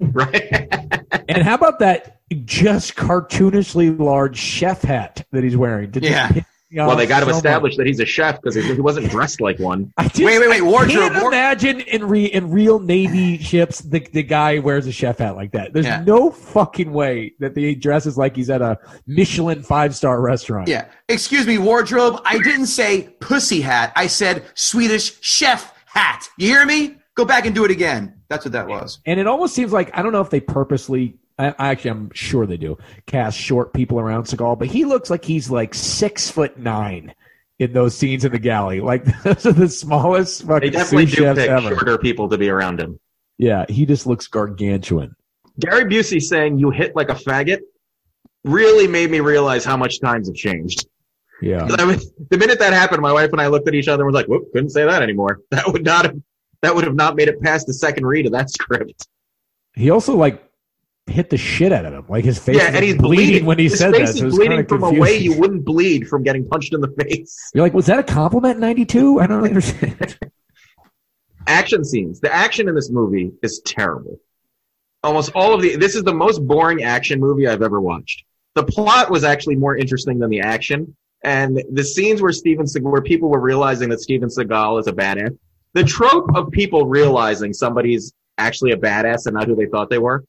Right? And how about that just cartoonishly large chef hat that he's wearing? Did Yeah. piss me well, they off got to so establish that he's a chef because he, he wasn't dressed like one. I just, Wait, wait, wait, I wardrobe, can't war- imagine in re, in real Navy ships the, the guy wears a chef hat like that. There's Yeah. no fucking way that he dresses like he's at a Michelin five star restaurant. Yeah. Excuse me, wardrobe. I didn't say pussy hat. I said Swedish chef hat. You hear me? Go back and do it again. That's what that was. And it almost seems like I don't know if they purposely. I, I actually, I'm sure they do cast short people around Seagal, but he looks like he's like six foot nine in those scenes in the galley. Like those are the smallest They definitely sous do pick ever. shorter people to be around him. Yeah, he just looks gargantuan. Gary Busey saying "you hit like a faggot" really made me realize how much times have changed. Yeah. I mean, the minute that happened, my wife and I looked at each other and was like, "Whoop, couldn't say that anymore." That would not have that would have not made it past the second read of that script. He also like hit the shit out of him. Like his face yeah, and he's bleeding, bleeding when he His said that. So it was bleeding from a way you wouldn't bleed from getting punched in the face. You're like, was that a compliment in '92? I don't understand. action scenes. The action in this movie is terrible. Almost all of the this is the most boring action movie I've ever watched. The plot was actually more interesting than the action, and the scenes where Steven where people were realizing that Steven Seagal is a badass. The trope of people realizing somebody's actually a badass and not who they thought they were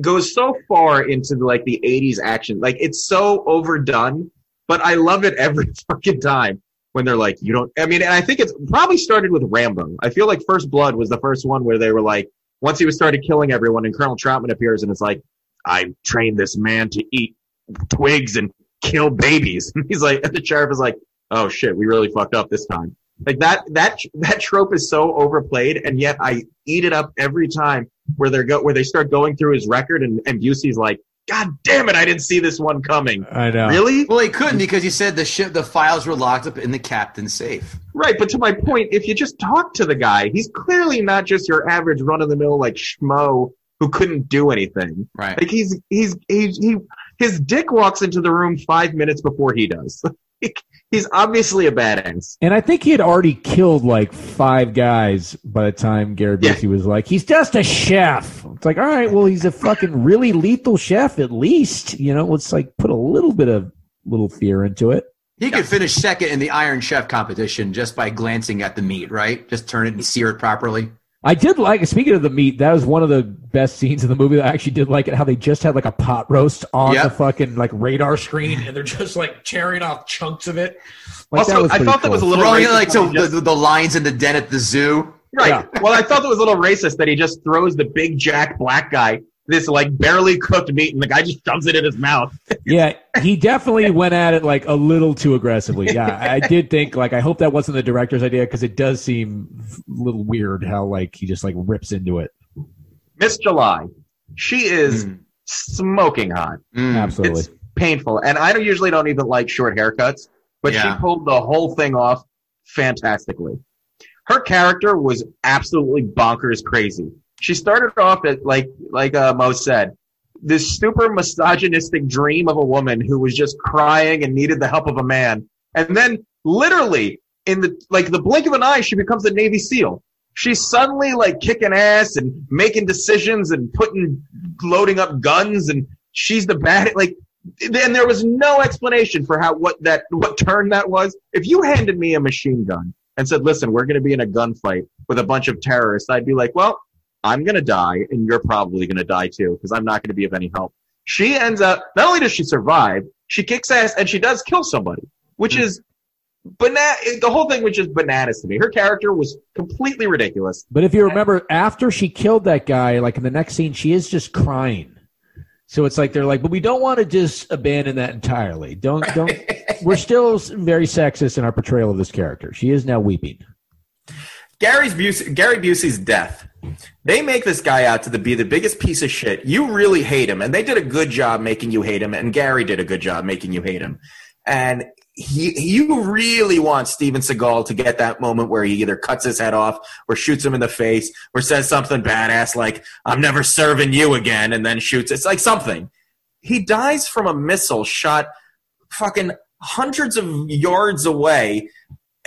goes so far into the, like the 80s action. Like it's so overdone, but I love it every fucking time when they're like, you don't, I mean, and I think it's probably started with Rambo. I feel like First Blood was the first one where they were like, once he was started killing everyone, and Colonel Trautman appears and it's like, I trained this man to eat twigs and kill babies. And he's like, and the sheriff is like, oh shit, we really fucked up this time. Like that, that, that trope is so overplayed, and yet I eat it up every time where they go, where they start going through his record, and and Busey's like, God damn it, I didn't see this one coming. I know. Really? Well, he couldn't because he said the ship, the files were locked up in the captain's safe. Right, but to my point, if you just talk to the guy, he's clearly not just your average run of the mill like schmo who couldn't do anything. Right. Like he's he's he's he his dick walks into the room five minutes before he does. Like, he's obviously a badass. And I think he had already killed like five guys by the time Gary Yeah. Busey was like, he's just a chef. It's like, all right, well, he's a fucking really lethal chef at least. You know, let's like put a little bit of little fear into it. He could finish second in the Iron Chef competition just by glancing at the meat, right? Just turn it and sear it properly. I did like, speaking of the meat, that was one of the best scenes in the movie. I actually did like it how they just had like a pot roast on Yep. the fucking like radar screen. and they're just like tearing off chunks of it. Like, also, I pretty thought that was a little Throwing racist like so just- the, the lines in the den at the zoo. right. Yeah. Well, I thought that was a little racist that he just throws the big jack black guy this like barely cooked meat, and the guy just shoves it in his mouth. Yeah, he definitely went at it like a little too aggressively. Yeah, I did think like I hope that wasn't the director's idea because it does seem a little weird how like he just like rips into it. Miss July, she is Mm. smoking hot. Mm. Absolutely. It's painful, and I don't usually don't even like short haircuts, but Yeah. she pulled the whole thing off fantastically. Her character was absolutely bonkers crazy. She started off at like like uh, Mo said, this super misogynistic dream of a woman who was just crying and needed the help of a man, and then literally in the like the blink of an eye, she becomes a Navy SEAL. She's suddenly like kicking ass and making decisions and putting loading up guns and she's the bad like and there was no explanation for how what that what turn that was. If you handed me a machine gun and said, "Listen, we're going to be in a gunfight with a bunch of terrorists," I'd be like, "Well, I'm going to die, and you're probably going to die too, because I'm not going to be of any help." She ends up not only does she survive, she kicks ass and she does kill somebody, which hmm. is banana. The whole thing was just bananas to me. Her character was completely ridiculous. But if you remember, after she killed that guy, like in the next scene, she is just crying. So it's like they're like, but we don't want to just abandon that entirely. Don't don't. We're still very sexist in our portrayal of this character. She is now weeping. Gary's Busey, Gary Busey's death. They make this guy out to the, be the biggest piece of shit. You really hate him, and they did a good job making you hate him, and Gary did a good job making you hate him. And he, you really want Steven Seagal to get that moment where he either cuts his head off or shoots him in the face or says something badass like "I'm never serving you again," and then shoots. It's like something. He dies from a missile shot fucking hundreds of yards away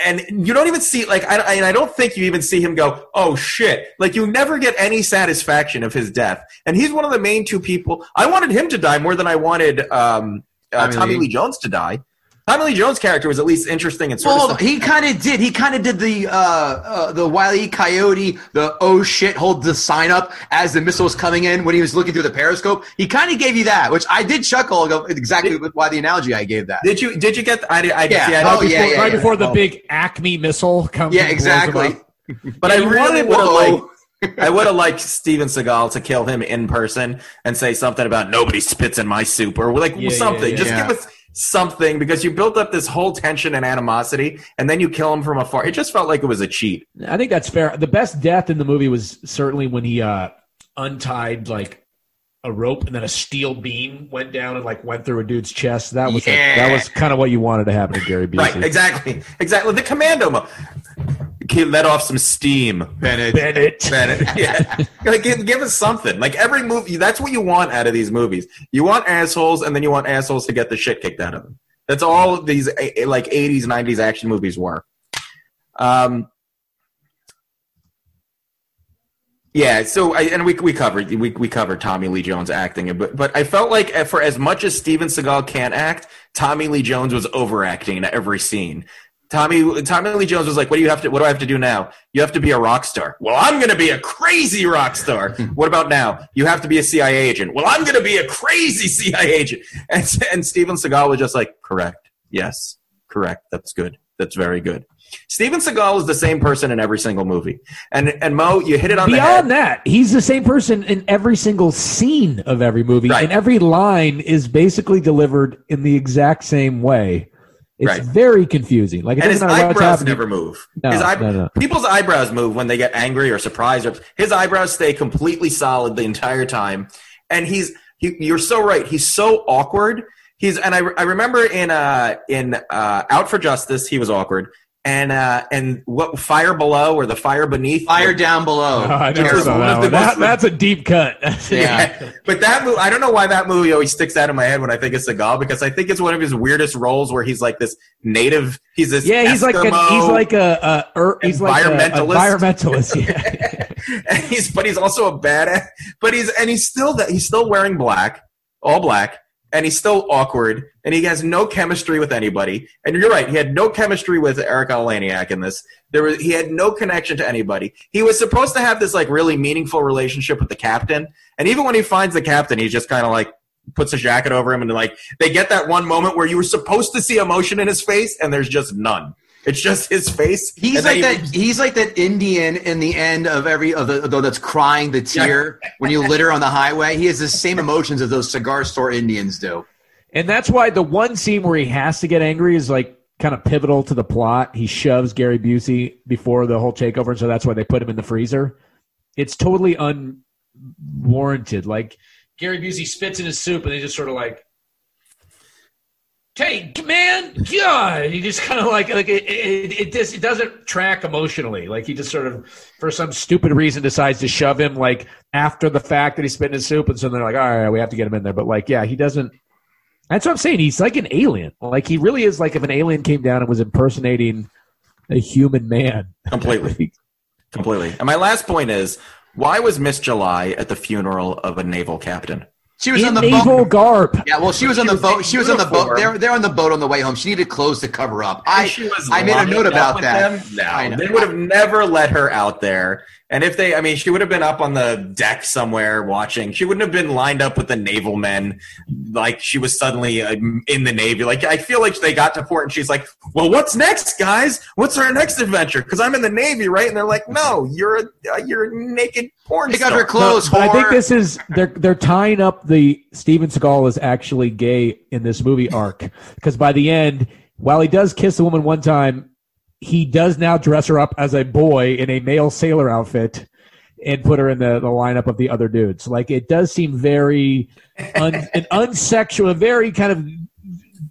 and you don't even see like I, I I don't think you even see him go oh shit. Like you never get any satisfaction of his death. And he's one of the main two people. I wanted him to die more than I wanted um, uh, Tommy Tommy Lee. Lee Jones to die Tommy Lee Jones' character was at least interesting and sort Well, of he kind of did. He kind of did the uh, uh, the Wiley Coyote, the oh shit, hold the sign up as the missile was coming in when he was looking through the periscope. He kind of gave you that, which I did chuckle. Go exactly with why the analogy I gave that. did you did you get I did I, Yeah. see, I Oh, don't- yeah, yeah, right yeah. before the big Acme missile comes. Yeah, and blows him exactly. but Yeah, I really would have liked I would have liked Steven Seagal to kill him in person and say something about nobody spits in my soup or like Yeah, something. yeah, Just yeah. give us something because you built up this whole tension and animosity and then you kill him from afar. It just felt like it was a cheat. I think that's fair. The best death in the movie was certainly when he uh, untied like a rope and then a steel beam went down and like went through a dude's chest. That was Yeah. that was kind of what you wanted to happen to Gary Busey. Right, exactly. Exactly. The commando mo- He let off some steam. Bennett. Bennett. Bennett. Yeah. like, give, give us something. Like every movie, that's what you want out of these movies. You want assholes, and then you want assholes to get the shit kicked out of them. That's all of these like '80s, '90s action movies were. Um. Yeah, so I, and we we covered we we covered Tommy Lee Jones acting, but but I felt like eh, for as much as Steven Seagal can't act, Tommy Lee Jones was overacting in every scene. Tommy Tommy Lee Jones was like, "What do you have to? What do I have to do now? You have to be a rock star. Well, I'm going to be a crazy rock star. what about now? You have to be a CIA agent. Well, I'm going to be a crazy CIA agent." And and Steven Seagal was just like, "Correct. Yes, correct. That's good. that's very good. Steven Seagal is the same person in every single movie. And and Mo, you hit it on. Beyond that, he's the same person in every single scene of every movie, Right. and every line is basically delivered in the exact same way. It's Right. very confusing. Like it and his doesn't matter what's eyebrows never move. No, his no, no. People's eyebrows move when they get angry or surprised. Or, his eyebrows stay completely solid the entire time. And he's he, you're so right. He's so awkward. He's and I, I remember in uh in uh Out for Justice he was awkward. And uh and what Fire Below or the Fire Beneath Fire down below. Oh, I never saw that of the one. That- that's a deep cut. Yeah. but that movie, I don't know why that movie always sticks out in my head when I think of Seagal because I think it's one of his weirdest roles where he's like this native. He's this Yeah, he's like a, he's like a, a er, he's like a, a Environmentalist. environmentalist. Yeah. and he's but he's also a badass. But he's and he's still that he's still wearing black, all black, and he's still awkward, and he has no chemistry with anybody. And you're right, he had no chemistry with Erika Eleniak in this. There was he had no connection to anybody. He was supposed to have this like really meaningful relationship with the captain, and even when he finds the captain, he's just kind of like puts a jacket over him and like they get that one moment where you were supposed to see emotion in his face and there's just none it's just his face He's like then that. He's like that Indian in the end of every of the though that's crying the tear when you litter on the highway. He has the same emotions as those cigar store Indians do. And that's why the one scene where he has to get angry is like kind of pivotal to the plot. He shoves Gary Busey before the whole takeover, and so that's why they put him in the freezer. It's totally unwarranted. Like Gary Busey spits in his soup and they just sort of like, "Hey, man, God!" He just kind of like like it it, it just it doesn't track emotionally. Like he just sort of for some stupid reason decides to shove him like after the fact that he spit in his soup, and so they're like, all right, we have to get him in there. But like, yeah, he doesn't. That's what I'm saying. He's like an alien. Like he really is like if an alien came down and was impersonating a human man. completely completely and my last point is why was miss july at the funeral of a naval captain She was in on the naval boat. garb. Yeah, well, she was on the was boat. She was on the boat. They're they're on the boat on the way home. She needed clothes to cover up. I she was I made a note about that. them? I No, they would have never let her out there. And if they, I mean, she would have been up on the deck somewhere watching. She wouldn't have been lined up with the naval men like she was suddenly uh, in the Navy. Like, I feel like they got to port and she's like, well, what's next, guys? What's our next adventure? Because I'm in the Navy, right? And they're like, no, you're a, uh, you're a naked porn Take out star. her clothes. But I think this is they're they're tying up the Steven Seagal is actually gay in this movie arc because by the end, while he does kiss a woman one time, he does now dress her up as a boy in a male sailor outfit and put her in the, the lineup of the other dudes. Like it does seem very un, an unsexual, very kind of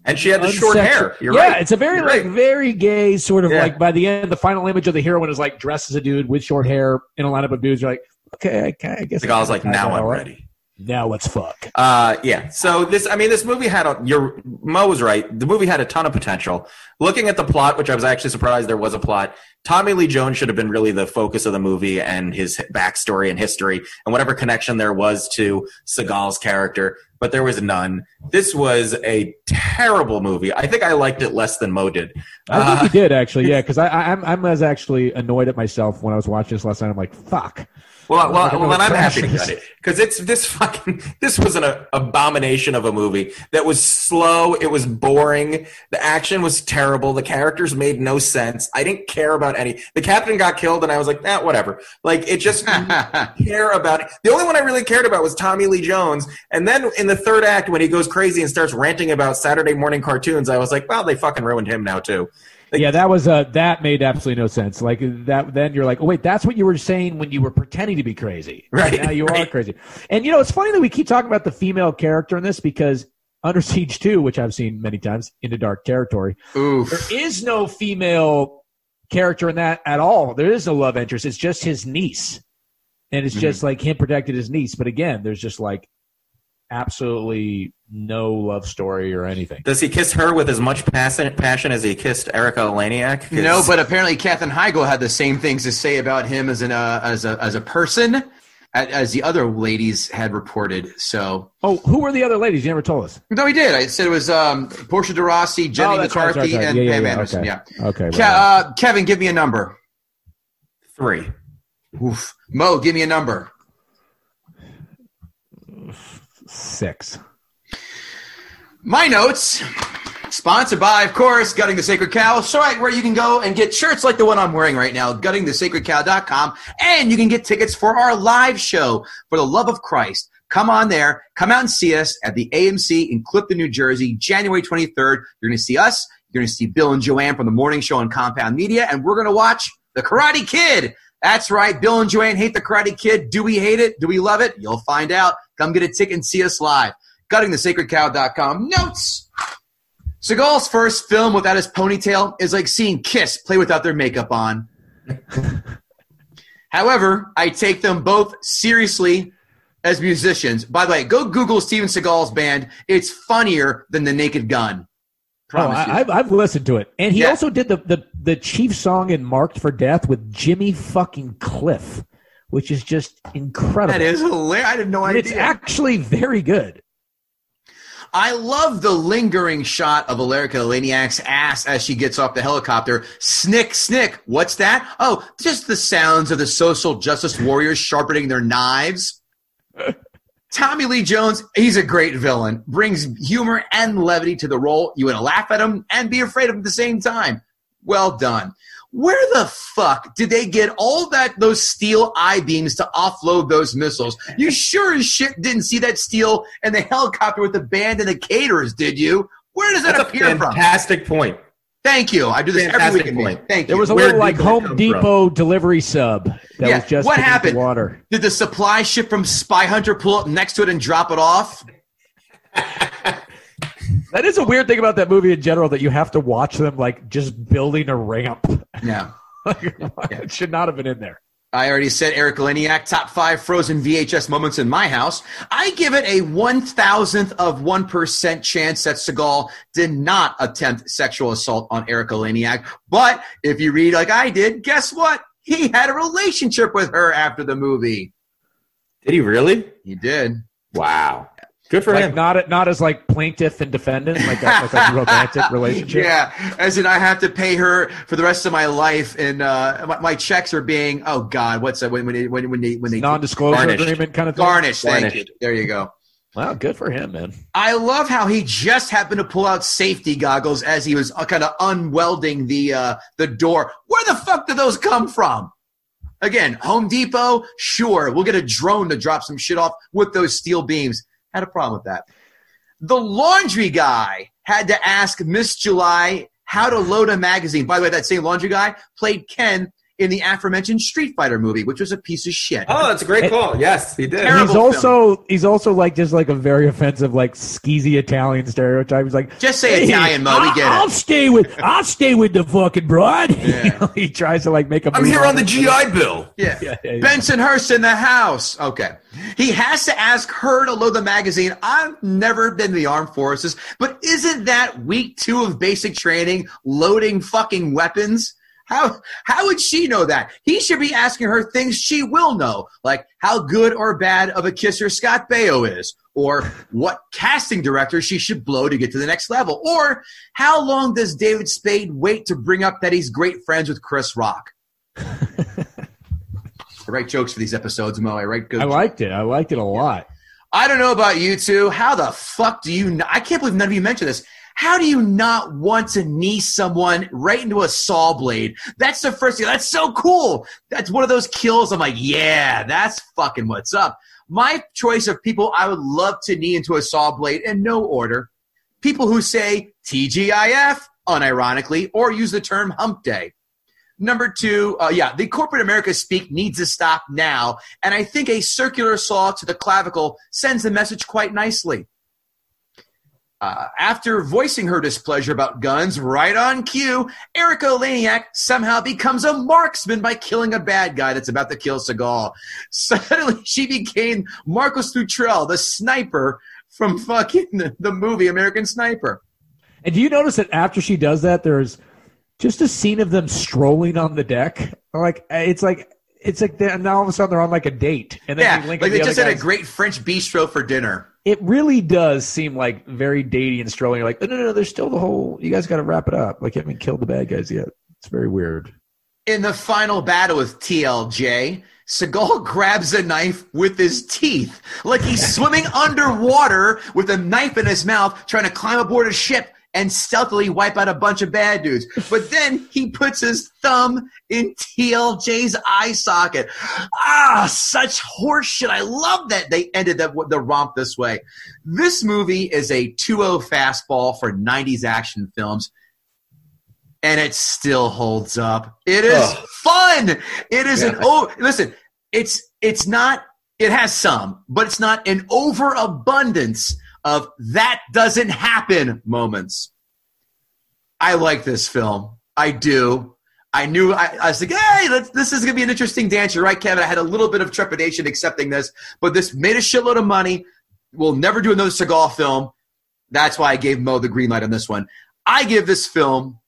And she had the short hair. You're yeah, right. it's a very You're like right. very gay sort of Yeah. like by the end, the final image of the heroine is like dressed as a dude with short hair in a lineup of dudes. You're like, okay, I, I guess The guy was like, now I'm ready. Now let's fuck. Uh, yeah. So this, I mean, this movie had a. Your Mo was right. The movie had a ton of potential. Looking at the plot, which I was actually surprised there was a plot. Tommy Lee Jones should have been really the focus of the movie and his backstory and history and whatever connection there was to Seagal's character, but there was none. This was a terrible movie. I think I liked it less than Mo did. I Uh, think you did actually, yeah. Because I, I, I'm, I was actually annoyed at myself when I was watching this last night. I'm like, fuck. Well, well, well, then I'm happy to cut it because it's this fucking. This was an abomination of a movie that was slow. It was boring. The action was terrible. The characters made no sense. I didn't care about any. The captain got killed, and I was like, eh, whatever. Like it just didn't care about it. The only one I really cared about was Tommy Lee Jones. And then in the third act, when he goes crazy and starts ranting about Saturday morning cartoons, I was like, well, they fucking ruined him now too. Yeah, that was uh, that made absolutely no sense. Like that, then you're like, oh wait, that's what you were saying when you were pretending to be crazy. Right, now you are crazy. And you know, it's funny that we keep talking about the female character in this because Under Siege 2, which I've seen many times, into dark territory, Oof. there is no female character in that at all. There is no love interest. It's just his niece. And it's just like him protected his niece. But again, there's just like absolutely no love story or anything. Does he kiss her with as much passion, passion as he kissed Erika Eleniak? No, but apparently Katherine Heigl had the same things to say about him as an uh, as a as a person as the other ladies had reported. So Oh, who were the other ladies? You never told us. no, he did. I said it was um, Portia de Rossi, Jenny Oh, that's right, McCarthy, right. and Yeah, yeah, Pam yeah, Anderson. okay. Yeah. Okay. Ke- right. uh, Kevin, give me a number. three. Oof. Mo, give me a number. Six. My notes. Sponsored by, of course, Gutting the Sacred Cow, site where you can go and get shirts like the one I'm wearing right now, guttingthesacredcow.com, and you can get tickets for our live show, For the Love of Christ. Come on there, come out and see us at the AMC in Clifton, New Jersey, January 23rd. You're going to see us, you're going to see Bill and Joanne from the morning show on Compound Media, and we're going to watch The Karate Kid. That's right, Bill and Joanne hate The Karate Kid. Do we hate it? Do we love it? You'll find out. Come get a ticket and see us live. GuttingTheSacredCow.com. Notes! Seagal's first film without his ponytail is like seeing Kiss play without their makeup on. However, I take them both seriously as musicians. By the way, go Google Steven Seagal's band. It's funnier than The Naked Gun. Oh, Promise you. I, I've, I've listened to it, and he Yeah. also did the, the the chief song in "Marked for Death" with Jimmy fucking Cliff, which is just incredible. that is hilarious. I had no And idea. it's actually very good. I love the lingering shot of Erika Eleniak's ass as she gets off the helicopter. Snick, snick. What's that? Oh, just the sounds of the social justice warriors sharpening their knives. Tommy Lee Jones, he's a great villain. Brings humor and levity to the role. You want to laugh at him and be afraid of him at the same time. Well done. Where the fuck did they get all that those steel I beams to offload those missiles? You sure as shit didn't see that steel and the helicopter with the band and the caterers, did you? Where does that That's a appear from? fantastic point. Thank you. I do this every week. point. Thank you. There was a Where little like Home come Depot delivery sub that Yeah, was just what beneath the happened? water. Did the supply ship from Spy Hunter pull up next to it and drop it off? That is a weird thing about that movie in general that you have to watch them like just building a ramp. Yeah. it should not have been in there. I already said Erika Eleniak, top five frozen VHS moments in my house. I give it a one thousandth of one percent chance that Seagal did not attempt sexual assault on Erika Eleniak. But if you read like I did, guess what? He had a relationship with her after the movie. Did he really? He did. Wow. Good for Like him. not not as like plaintiff and defendant, like a, like a romantic relationship. Yeah, as in I have to pay her for the rest of my life, and uh, my, my checks are being oh god, what's that when when they, when when they when they Non-disclosure Garnished. agreement kind of thing. garnish? Thank Garnished. you. There you go. Wow, good for him, man. I love how he just happened to pull out safety goggles as he was kind of unwelding the uh, the door. Where the fuck do those come from? Again, Home Depot, sure, we'll get a drone to drop some shit off with those steel beams. Had a problem with that. The laundry guy had to ask Miss July how to load a magazine. By the way, that same laundry guy played Ken in the aforementioned Street Fighter movie, which was a piece of shit. Oh, that's a great call. Yes, he did. Terrible he's also he's also like just like a very offensive like skeezy Italian stereotype. He's like Just say "Hey, Italian, Mo. We I'll, get I'll stay with I'll stay with the fucking broad. You know, he tries to like make a. I'm here on the it. GI Bill. Yeah. Yeah, yeah, yeah. Bensonhurst in the house. Okay. He has to ask her to load the magazine. I've never been in the armed forces, but isn't that week two of basic training loading fucking weapons? How how would she know that? He should be asking her things she will know, like how good or bad of a kisser Scott Baio is, or what casting director she should blow to get to the next level, or how long does David Spade wait to bring up that he's great friends with Chris Rock? I write jokes for these episodes, Mo. I write good. I liked it. I liked it a lot. I don't know about you two. How the fuck do you? Not, I can't believe none of you mentioned this. How do you not want to knee someone right into a saw blade? That's the first thing. That's so cool. That's one of those kills. I'm like, yeah, that's fucking what's up. My choice of people I would love to knee into a saw blade in no order. People who say TGIF unironically or use the term hump day. Number two, uh, yeah, the corporate America speak needs to stop now. And I think a circular saw to the clavicle sends the message quite nicely. Uh, after voicing her displeasure about guns right on cue, Erika Eleniak somehow becomes a marksman by killing a bad guy that's about to kill Seagal. Suddenly, she became Marcus Luttrell, the sniper from fucking the, the movie American Sniper. And do you notice that after she does that, there's just a scene of them strolling on the deck? Like it's like it's like now all of a sudden they're on like a date, and then Yeah, they link like they the just had a great French bistro for dinner. It really does seem like very datey and strolling. You're like, oh, no, no, no. There's still the whole. You guys got to wrap it up. Like, you haven't killed the bad guys yet. It's very weird. In the final battle with TLJ, Seagal grabs a knife with his teeth, like he's swimming underwater with a knife in his mouth, trying to climb aboard a ship and stealthily wipe out a bunch of bad dudes. But then he puts his thumb in TLJ's eye socket. Ah, such horseshit. I love that they ended the, the romp this way. This movie is a 2-0 fastball for 90s action films. And it still holds up. It is Ugh. fun. It is an Yeah. oh listen, it's it's not it has some, but it's not an overabundance of that doesn't happen moments. I like this film. I do. I knew I, I was like, hey, this is gonna be an interesting dance. You're right, Kevin. I had a little bit of trepidation accepting this, but this made a shitload of money. We'll never do another Seagal film. That's why I gave Mo the green light on this one. I give this film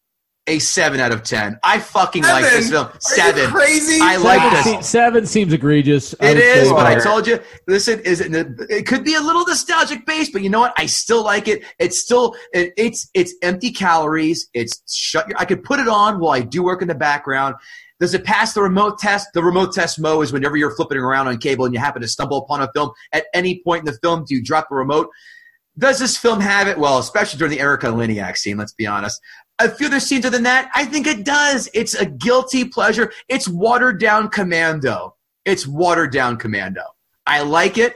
a seven out of ten. I fucking like this film. Are you Seven. crazy? I like seven, this. se- seven seems egregious. I It would is, but I told you. Listen, is it? It could be a little nostalgic based, but you know what? I still like it. It's still it, it's it's empty calories. It's shut. Your, I could put it on while I do work in the background. Does it pass the remote test? The remote test, Mo, is whenever you're flipping around on cable and you happen to stumble upon a film. At any point in the film, do you drop the remote? Does this film have it? Well, especially during the Erika Eleniak scene, let's be honest. A few other scenes other than that, I think it does. It's a guilty pleasure. It's watered down commando. It's watered down commando. I like it.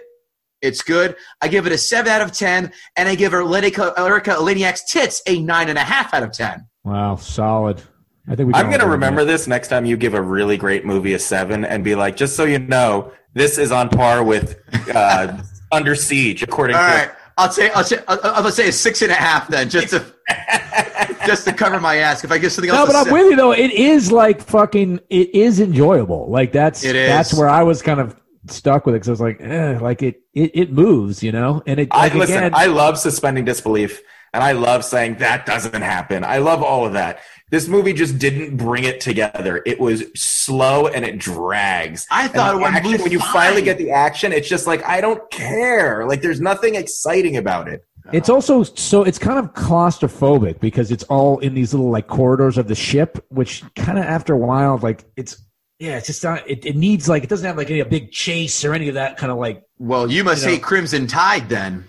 It's good. I give it a 7 out of 10, and I give Erika, Erika Eleniak's tits a 9.5 out of 10. Wow, solid. I think we I'm going to remember that. this next time you give a really great movie a seven and be like, just so you know, this is on par with uh, Under Siege, according All to. Right. I'll say, I'll say, I'll, I'll say a six and a half then, just to, just to cover my ass. If I give something else, No, but I'm with you though. It is like fucking. It is enjoyable. Like that's It is. that's where I was kind of stuck with it because I was like, eh, like it, it it moves, you know, and it I listen. again. I love suspending disbelief, and I love saying that doesn't happen. I love all of that. This movie just didn't bring it together. It was slow and it drags. I thought And it action, blue when you fine. finally get the action, it's just like I don't care. Like there's nothing exciting about it. It's also so it's kind of claustrophobic because it's all in these little like corridors of the ship, which kind of after a while, like it's yeah, it's just not. It, it needs like it doesn't have like any a big chase or any of that kind of like. Well, you must You know. hate Crimson Tide then.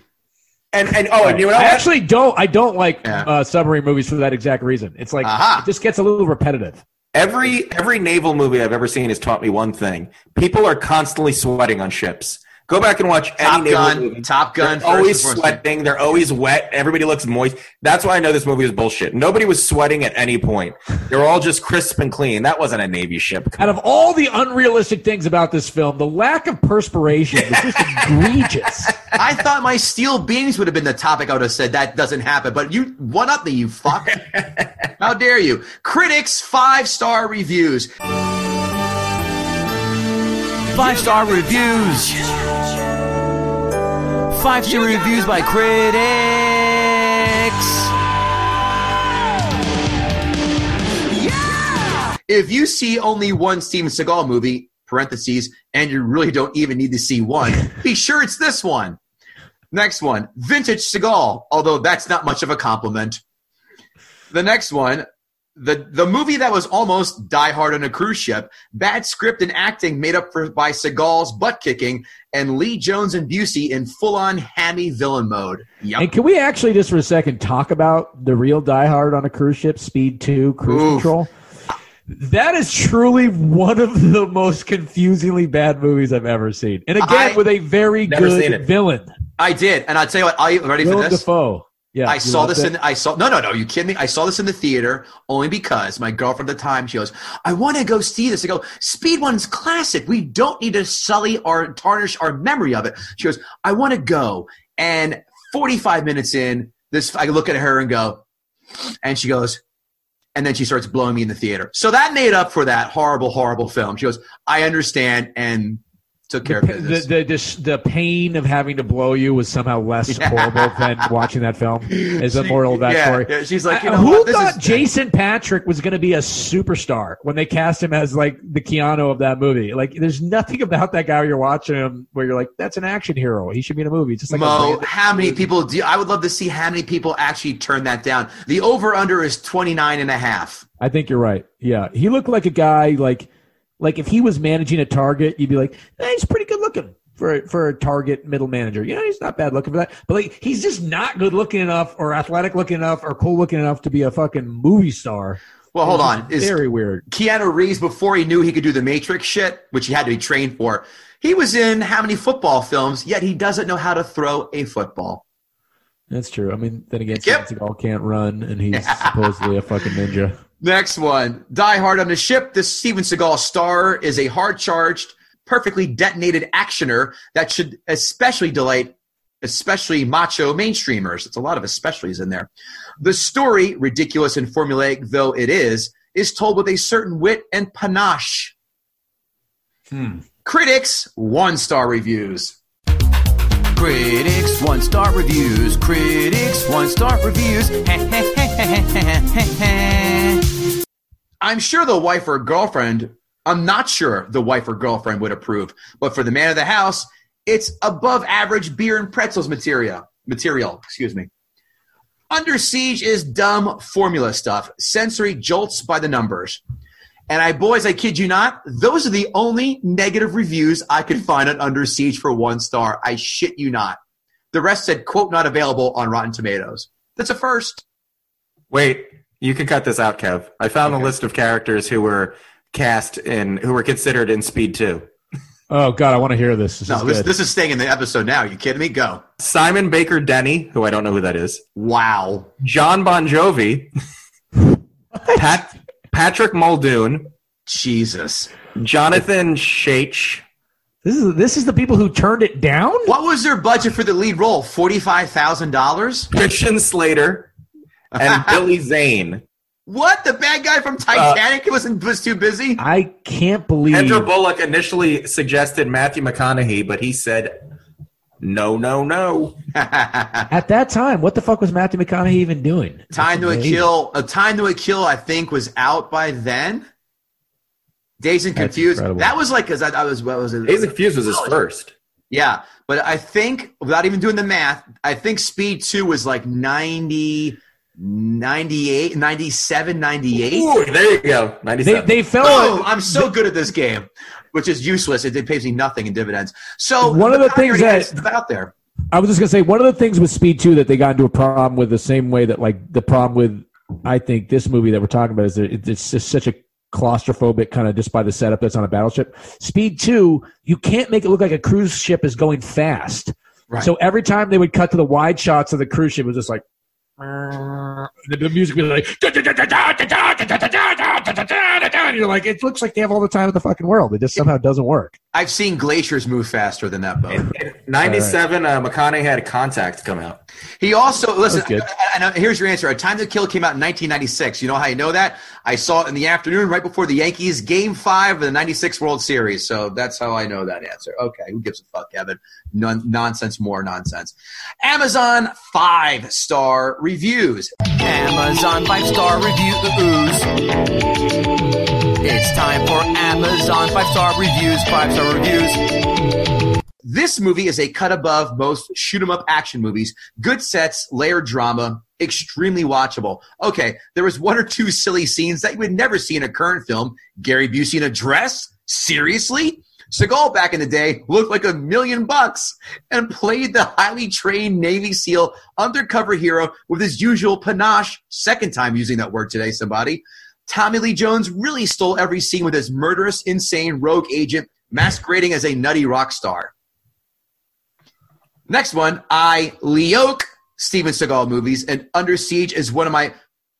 And and oh, and you know I actually don't. I don't like Yeah. uh, submarine movies for that exact reason. It's like Aha. it just gets a little repetitive. Every every naval movie I've ever seen has taught me one thing: people are constantly sweating on ships. Go back and watch Top any Gun, movie. Top Gun. They're always first and foremost. sweating. They're always wet. Everybody looks moist. That's why I know this movie is bullshit. Nobody was sweating at any point. They were all just crisp and clean. That wasn't a Navy ship. Out of all the unrealistic things about this film, the lack of perspiration was just egregious. I thought my steel beams would have been the topic. I would have said that doesn't happen, but you one up me, you fuck. How dare you? Critics five star reviews. Five star reviews. Five star reviews by critics. If you see only one Steven Seagal movie, parentheses, and you really don't even need to see one, be sure it's this one. Next one, Vintage Seagal, although that's not much of a compliment. The next one, the, the movie that was almost Die Hard on a cruise ship, bad script and acting made up for by Seagal's butt kicking, and Lee Jones and Busey in full on hammy villain mode. Yep. And can we actually just for a second talk about the real Die Hard on a cruise ship, Speed Two, Cruise Oof. Control? That is truly one of the most confusingly bad movies I've ever seen, and again I- with a very good villain, I did, and I'll tell you what, are you ready for Willem this? Dafoe. Yeah, I saw this it? in I saw no no no you kidding me? I saw this in the theater only because my girlfriend at the time she goes I want to go see this. I go Speed One's classic. We don't need to sully or tarnish our memory of it. She goes I want to go. And 45 minutes in this I look at her and go and she goes and then she starts blowing me in the theater. So that made up for that horrible horrible film. She goes I understand and took care the, of business the, the, the pain of having to blow you was somehow less Yeah. horrible than watching that film. Is the She- moral of that yeah, story? yeah, she's like you know who what? This thought is- Jason Patric was going to be a superstar when they cast him as like the Keanu of that movie? Like, there's nothing about that guy you're watching him where you're like, that's an action hero. He should be in a movie. Just like a Mo, how many people do I would love to see how many people actually turn that down. The over under is 29 and a half. I think you're right. Yeah, he looked like a guy like like if he was managing a target, you'd be like, eh, he's pretty good looking. for for a target middle manager. You know, he's not bad looking for that, but like he's just not good looking enough, or athletic looking enough, or cool looking enough to be a fucking movie star. Well, hold on. is very weird. Keanu Reeves before he knew he could do the Matrix shit, which he had to be trained for? He was in how many football films? Yet he doesn't know how to throw a football. That's true. I mean, then again, Yep. Seagal can't run, and he's supposedly a fucking ninja. Next one. Die Hard on the ship. This Steven Seagal star is a hard charged, perfectly detonated actioner that should especially delight especially macho mainstreamers. It's a lot of especiallys in there. The story, ridiculous and formulaic though it is, is told with a certain wit and panache. Hmm. Critics, one star reviews. Critics, one star reviews. Critics, one star reviews. I'm sure the wife or girlfriend, I'm not sure the wife or girlfriend would approve, but for the man of the house, it's above average beer and pretzels material. Material, excuse me. Under Siege is dumb formula stuff, sensory jolts by the numbers. And I, boys, I kid you not, those are the only negative reviews I could find on Under Siege for one star. I shit you not. The rest said, quote, not available on Rotten Tomatoes. That's a first. Wait, you can cut this out, Kev. I found a list of characters who were cast in who were considered in Speed 2. Oh God, I want to hear this. This No, is this, good. this is staying in the episode now. you kidding me? Go. Simon Baker Denny, who I don't know who that is. Wow. John Bon Jovi. Pat, Patrick Muldoon. Jesus. Jonathan Schaech. This is this is the people who turned it down. What was their budget for the lead role? Forty-five thousand dollars. Christian Slater. And Billy Zane. What? The bad guy from uh, Titanic wasn't was too busy. I can't believe. Sandra Bullock initially suggested Matthew McConaughey, but he said, no, no, no. At that time, what the fuck was Matthew McConaughey even doing? Time to a Kill. A Time to a Kill. I think was out by then. Dazed and Confused. That was like because I, I was what was it? Dazed and Confused was his first. Yeah, but I think without even doing the math, I think Speed Two was like 90, 98, 97, 98. Ooh, there you go. They 97. they fell. Oh, Boom! I'm so good at this game, which is useless. It, it pays me nothing in dividends. So One of the things Connery that- is out there. I was just gonna say one of the things with Speed Two that they got into a problem with the same way that like the problem with I think this movie that we're talking about is that it's just such a claustrophobic kind of just by the setup that's on a battleship. Speed Two, you can't make it look like a cruise ship is going fast. Right. So every time they would cut to the wide shots of the cruise ship, it was just like the, the music be like, and you're like, it looks like they have all the time in the fucking world. It just somehow doesn't work. I've seen glaciers move faster than that boat. In 97, uh, McConaughey had a Contact come out. He also listen. That was good. I, I, I- here's your answer. A Time to Kill came out in 1996. You know how you know that? I saw it in the afternoon right before the Yankees Game Five of the '96 World Series. So that's how I know that answer. Okay, who gives a fuck, Kevin? Non- nonsense, more nonsense. Amazon five star reviews. Amazon five star reviews. It's time for Amazon five star reviews. Five star reviews. This movie is a cut above most shoot 'em up action movies. Good sets, layered drama, extremely watchable. Okay, there was one or two silly scenes that you would never see in a current film. Gary Busey in a dress? Seriously? Seagal back in the day looked like a million bucks and played the highly trained Navy SEAL undercover hero with his usual panache. Second time using that word today, somebody. Tommy Lee Jones really stole every scene with his murderous, insane rogue agent masquerading as a nutty rock star. Next one, I Leoke Steven Seagal movies, and Under Siege is one of my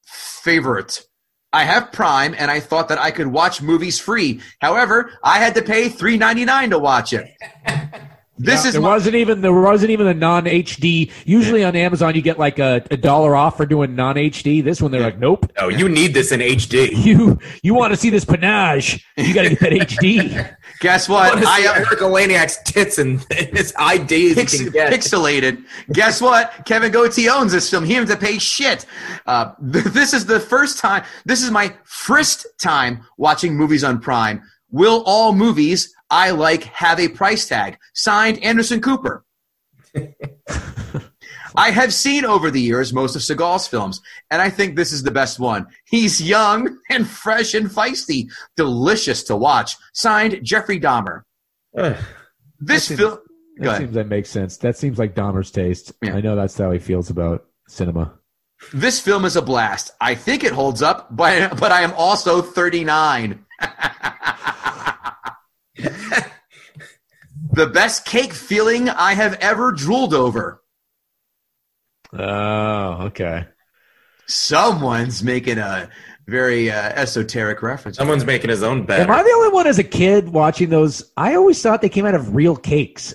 favorite. I have Prime, and I thought that I could watch movies free. However, I had to pay three ninety nine to watch it. This is there my, wasn't even there wasn't even a non HD. Usually on Amazon you get like a, a dollar off for doing non HD. This one they're like, nope. Oh, you need this in HD. You you want to see this panache? You got to get that HD. guess what? I uh, Erika Eleniak's tits and his ID pix- pixelated. Guess what? Kevin Gootee owns this film. He have to pay shit. Uh, th- this is the first time. This is my first time watching movies on Prime. Will all movies I like have a price tag? Signed, Anderson Cooper. I have seen over the years most of Seagal's films, and I think this is the best one. He's young and fresh and feisty, delicious to watch. Signed, Jeffrey Dahmer. This film, That seems that makes sense. That seems like Dahmer's taste. Yeah. I know that's how he feels about cinema. This film is a blast. I think it holds up, but but I am also 39. the best cake feeling I have ever drooled over. Oh, okay. Someone's making a very uh, esoteric reference. Someone's making his own bet. Am I the only one as a kid watching those? I always thought they came out of real cakes.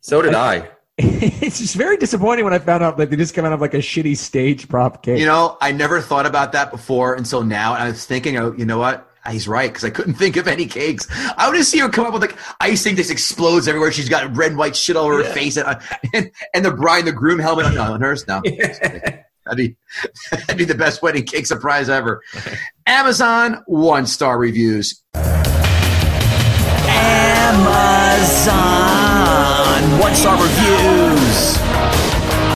So did I. it's just very disappointing when I found out that they just come out of like a shitty stage prop cake. You know, I never thought about that before until now. I was thinking, oh, you know what? He's right because I couldn't think of any cakes. I would just see her come up with like icing just explodes everywhere. She's got red and white shit all over her face, and, uh, and and the bride and the groom helmet on, on hers. No, that'd be that'd be the best wedding cake surprise ever. Amazon one star reviews. Amazon one star reviews.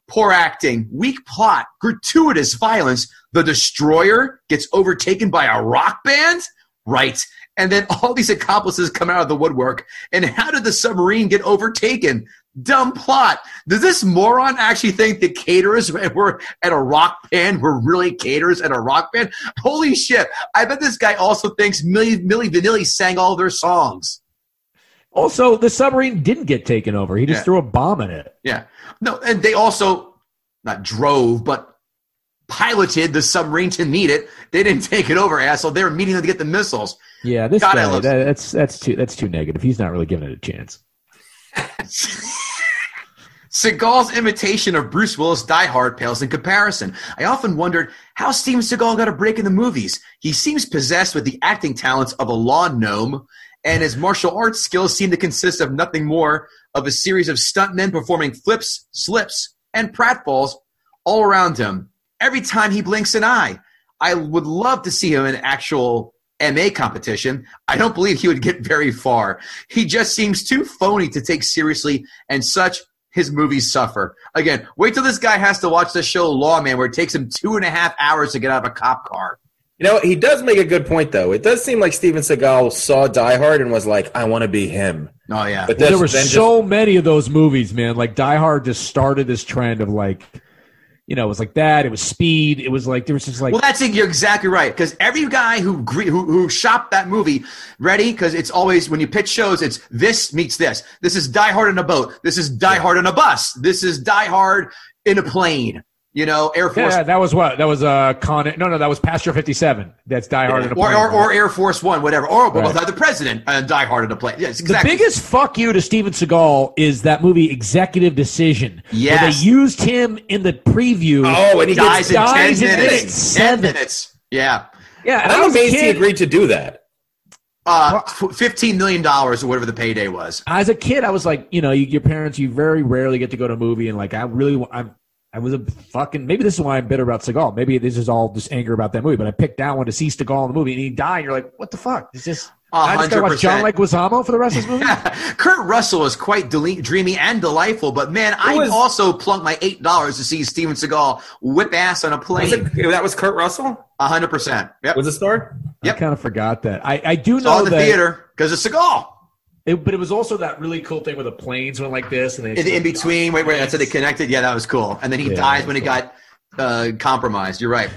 Poor acting, weak plot, gratuitous violence. The destroyer gets overtaken by a rock band? Right. And then all these accomplices come out of the woodwork. And how did the submarine get overtaken? Dumb plot. Does this moron actually think the caterers were at a rock band were really caterers at a rock band? Holy shit. I bet this guy also thinks Milli, Milli Vanilli sang all their songs. Also, the submarine didn't get taken over. He just Yeah. threw a bomb in it. Yeah. No, and they also not drove, but piloted the submarine to meet it. They didn't take it over, asshole. They were meeting them to get the missiles. Yeah, this God, guy. that- that's that's too that's too negative. He's not really giving it a chance. Seagal's imitation of Bruce Willis Die Hard pales in comparison. I often wondered how Steven Seagal got a break in the movies. He seems possessed with the acting talents of a lawn gnome, and his martial arts skills seem to consist of nothing more of a series of stuntmen performing flips, slips, and pratfalls all around him. Every time he blinks an eye, I would love to see him in actual MA competition. I don't believe he would get very far. He just seems too phony to take seriously, and such his movies suffer. Again, wait till this guy has to watch the show Lawman, where it takes him two and a half hours to get out of a cop car. You know, he does make a good point, though. It does seem like Steven Seagal saw Die Hard and was like, I want to be him. Oh yeah, But Well, there were then just- so many of those movies, man. Like Die Hard just started this trend of like, you know, it was like that. It was Speed. It was like there was just like well, that's it. You're exactly right. Because every guy who, who who shopped that movie, ready? Because it's always when you pitch shows, it's this meets this. This is Die Hard in a boat. This is Die Hard in a bus. This is Die Hard in a plane. You know, Air Force yeah, that was what that was. Uh, Con. No, no, that was Passenger Fifty Seven. That's Die Hard in a or, plane. or, or Air Force One, whatever. Or Right. without the president and Die Hard in a plane. Yes, The biggest fuck you to Steven Seagal is that movie Executive Decision. Where Yes. they used him in the preview. Oh, and he dies gets in dies ten in minutes. minutes Ten seven. minutes. Yeah. yeah, and I I'm was amazed he agreed to do that. Uh, fifteen million dollars or whatever the payday was. as a kid, I was like, you know, you, your parents, you very rarely get to go to a movie, and like, I really, I'm, I was a fucking. Maybe this is why I'm bitter about Seagal. Maybe this is all just anger about that movie. But I picked that one to see Seagal in the movie, and he died. And you're like, what the fuck? It's just. I just gotta hundred watch John percent. Leguizamo for the rest of this movie. Kurt Russell is quite dele- dreamy and delightful, but man, I was- also plunked my eight dollars to see Steven Seagal whip ass on a Was plane. it, that was Kurt Russell? A hundred percent. Yep. Was it star? Yep. I kind of forgot that. I, I do It's all know in the that. theater because it's Seagal. It, but it was also that really cool thing where the planes went like this, and they In, in between, wait, wait, that's how they connected. Yeah, that was cool. And then he Yeah, dies when he was got uh, compromised. You're right.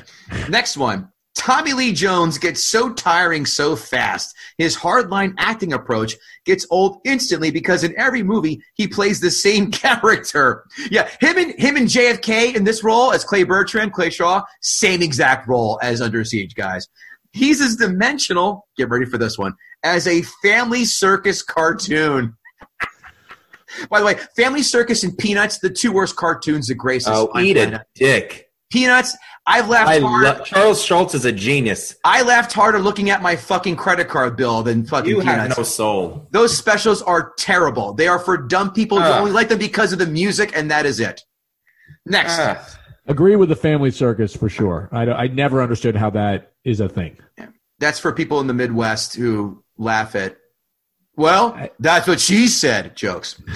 Next one. Tommy Lee Jones gets so tiring so fast. His hardline acting approach gets old instantly because in every movie he plays the same character. Yeah, him and him and JFK in this role as Clay Bertrand, Clay Shaw, same exact role as Under Siege, guys. He's as dimensional. Get ready for this one as a family circus cartoon. By the way, Family Circus and Peanuts, the two worst cartoons that grace this Oh, eat planet. a dick. Peanuts, I've laughed I hard. love Charles Schulz is a genius. I laughed harder looking at my fucking credit card bill than fucking You have no soul. Those specials are terrible. They are for dumb people who Ah. only like them because of the music, and that is it. Next. Ah. Agree with the family circus for sure. I, I never understood how that is a thing. That's for people in the Midwest who laugh at, well, that's what she said jokes.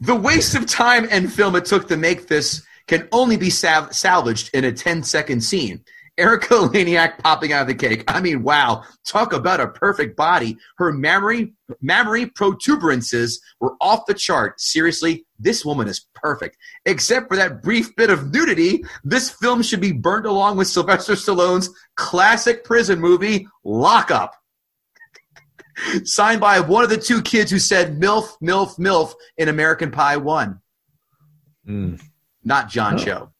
The waste of time and film it took to make this can only be sal- salvaged in a 10 second scene. Erika Eleniak popping out of the cake. I mean, wow. Talk about a perfect body. Her mammary, mammary protuberances were off the chart. Seriously, this woman is perfect. Except for that brief bit of nudity, this film should be burned along with Sylvester Stallone's classic prison movie, Lockup. Signed by one of the two kids who said MILF, MILF, MILF in American Pie 1. Mm. Not John Cho.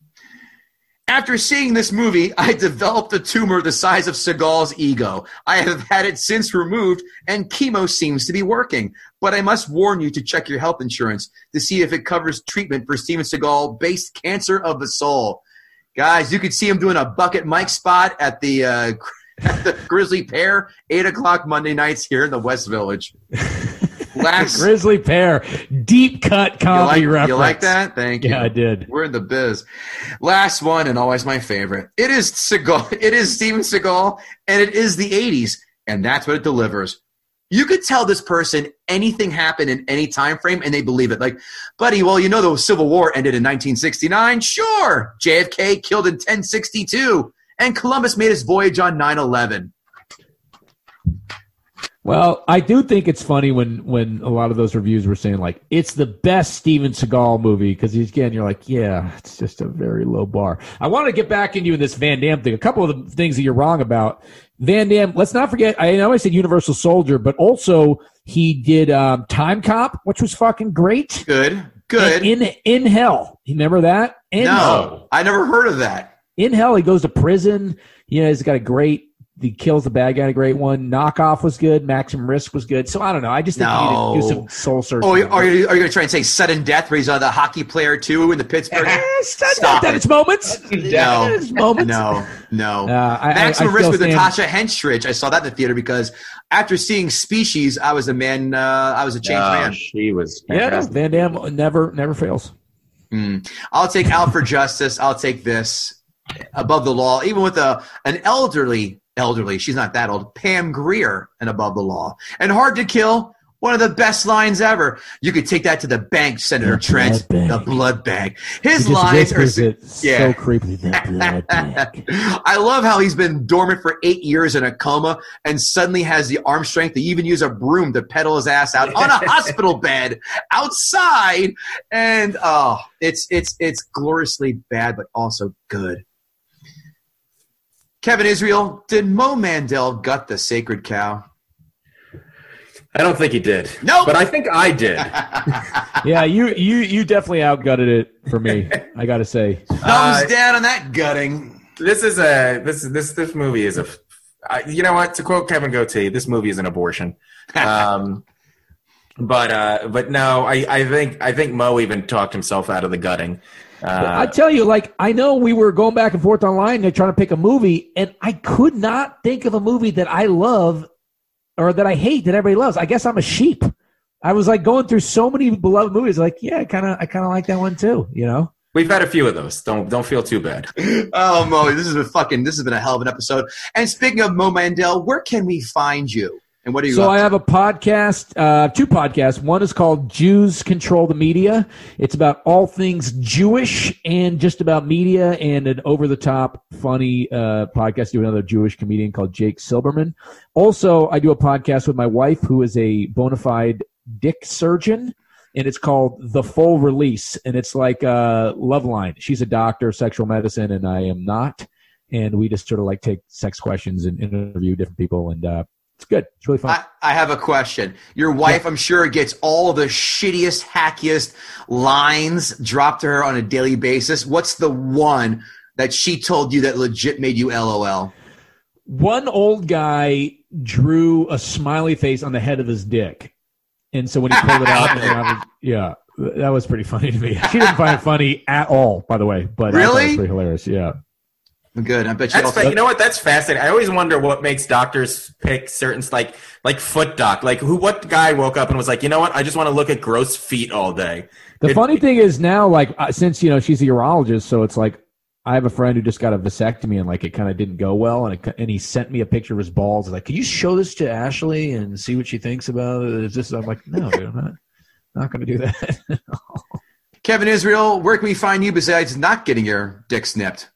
After seeing this movie, I developed a tumor the size of Seagal's ego. I have had it since removed, and chemo seems to be working. But I must warn you to check your health insurance to see if it covers treatment for Steven Seagal based cancer of the soul. Guys, you could see him doing a bucket mic spot at the, uh, at the Grizzly Pear, 8 o'clock Monday nights here in the West Village. Last, you Grizzly Pear, deep cut comedy like, reference. you like that? Thank you. Yeah, I did. We're in the biz. Last one, and always my favorite. It is Seagal. It is Steven Seagal, and it is the '80s, and that's what it delivers. You could tell this person anything happened in any time frame, and they believe it. Like, buddy, well, you know the Civil War ended in 1969. Sure, JFK killed in 1062, and Columbus made his voyage on 9/11. Well, I do think it's funny when when a lot of those reviews were saying like it's the best Steven Seagal movie because again you're like yeah it's just a very low bar. I want to get back into this Van Damme thing. A couple of the things that you're wrong about Van Damme. Let's not forget. I know I said Universal Soldier, but also he did um, Time Cop, which was fucking great. Good, good. And in in Hell, you remember that? In Hell. no, I never heard of that. in hell he goes to prison you know he's got a great he kills the bad guy in a great one knockoff was good maximum risk was good so i don't know i just think you need to do some soul searching Oh, are you, are you going to try and say sudden death where he's uh, the hockey player too in the Pittsburgh? Eh, it's not Stop that it. it's moments No. it's moments No, no. Uh, I- I- Maximum I Risk with stand- Natasha Henstridge. I saw that in the theater because after seeing Species, I was a man. Uh, I was a changed Oh, man. she was yeah van damme never never fails Mm. I'll take Out for Justice. I'll take this above the law, even with a an elderly elderly. She's not that old. Pam Grier and above the law and Hard to Kill. One of the best lines ever. You could take that to the bank, Senator The Trent. blood. The blood bank. His lines are so yeah. creepily blood. I love how he's been dormant for eight years in a coma and suddenly has the arm strength to even use a broom to pedal his ass out on a hospital bed outside. And oh, it's it's it's gloriously bad, but also good. Kevin Israel, did Mo Mandel gut the sacred cow? I don't think he did. Nope. But I think I did. yeah you you you definitely outgutted it for me i gotta say Thumbs Uh, down on that gutting. this is a this this this movie is a I, you know what to quote Kevin Gootee this movie is an abortion um but uh but no I I think I think Mo even talked himself out of the gutting I uh, tell you, like I know we were going back and forth online. They're trying to pick a movie, and I could not think of a movie that I love or that I hate that everybody loves. I guess I'm a sheep. I was like going through so many beloved movies. Like, yeah, kind of, I kind of like that one too. You know, we've had a few of those don't don't feel too bad Oh Mo, this has been fucking. This has been a hell of an episode. And speaking of Mo Mandel, where can we find you? And what you? so I to? have a podcast, uh, two podcasts. One is called Jews Control the Media. It's about all things Jewish and just about media and an over the top funny uh, podcast. Do another Jewish comedian called Jake Silberman. Also, I do a podcast with my wife, who is a bona fide dick surgeon, and it's called The Full Release. And it's like a love line. She's a doctor of sexual medicine, and I am not. And we just sort of like take sex questions and interview different people, and uh, it's good. It's really fun. I, I have a question. Your wife, I'm sure, gets all the shittiest, hackiest lines dropped to her on a daily basis. What's the one that she told you that legit made you LOL? one old guy drew a smiley face on the head of his dick, and so when he pulled it out, was- yeah, that was pretty funny to me. She didn't find it funny at all, by the way, but Really? was pretty hilarious. Yeah, Good. I bet you That's also. fa- you know what? That's fascinating. I always wonder what makes doctors pick certain like like foot doc. Like who? What guy woke up and was like, you know what? I just want to look at gross feet all day. the It- funny thing is now, like uh, since you know she's a urologist, so it's like. I have a friend who just got a vasectomy and like it kind of didn't go well, and it, and he sent me a picture of his balls. Like, can you show this to Ashley and see what she thinks about it? Is this? I'm like, no, dude, I'm not, not going to do that. Kevin Israel, where can we find you besides not getting your dick snipped?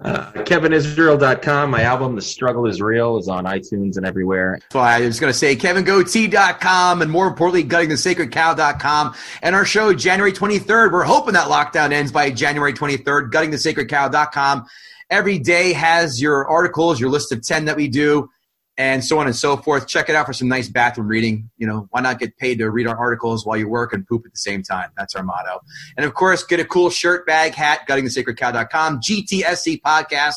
Uh, KevinIsrael.com. My album, The Struggle Is Real, is on iTunes and everywhere. So I was going to say KevinGootee.com and more importantly, GuttingTheSacredCow.com. And our show, January 23rd. We're hoping that lockdown ends by January 23rd. GuttingTheSacredCow.com. Every day has your articles, your list of 10 that we do, and so on and so forth. Check it out for some nice bathroom reading. You know, why not get paid to read our articles while you work and poop at the same time? That's our motto. And of course, get a cool shirt, bag, hat, GuttingTheSacredCow.com, GTSC podcast.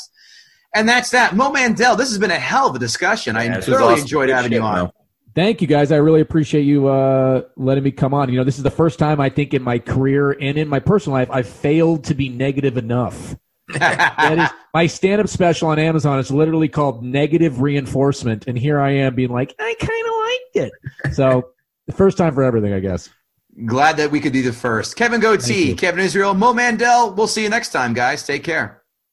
And that's that. Mo Mandel, this has been a hell of a discussion. I Yeah, was thoroughly awesome. enjoyed Good having shit, you on. Mo. Thank you guys. I really appreciate you uh, letting me come on. You know, this is the first time I think in my career and in my personal life I've failed to be negative enough. That is my stand-up special on Amazon is literally called Negative Reinforcement, and here I am being like, I kind of liked it. So the first time for everything, I guess. Glad that we could be the first. Kevin Gootee. Kevin Israel, Mo Mandel. We'll see you next time, guys. Take care.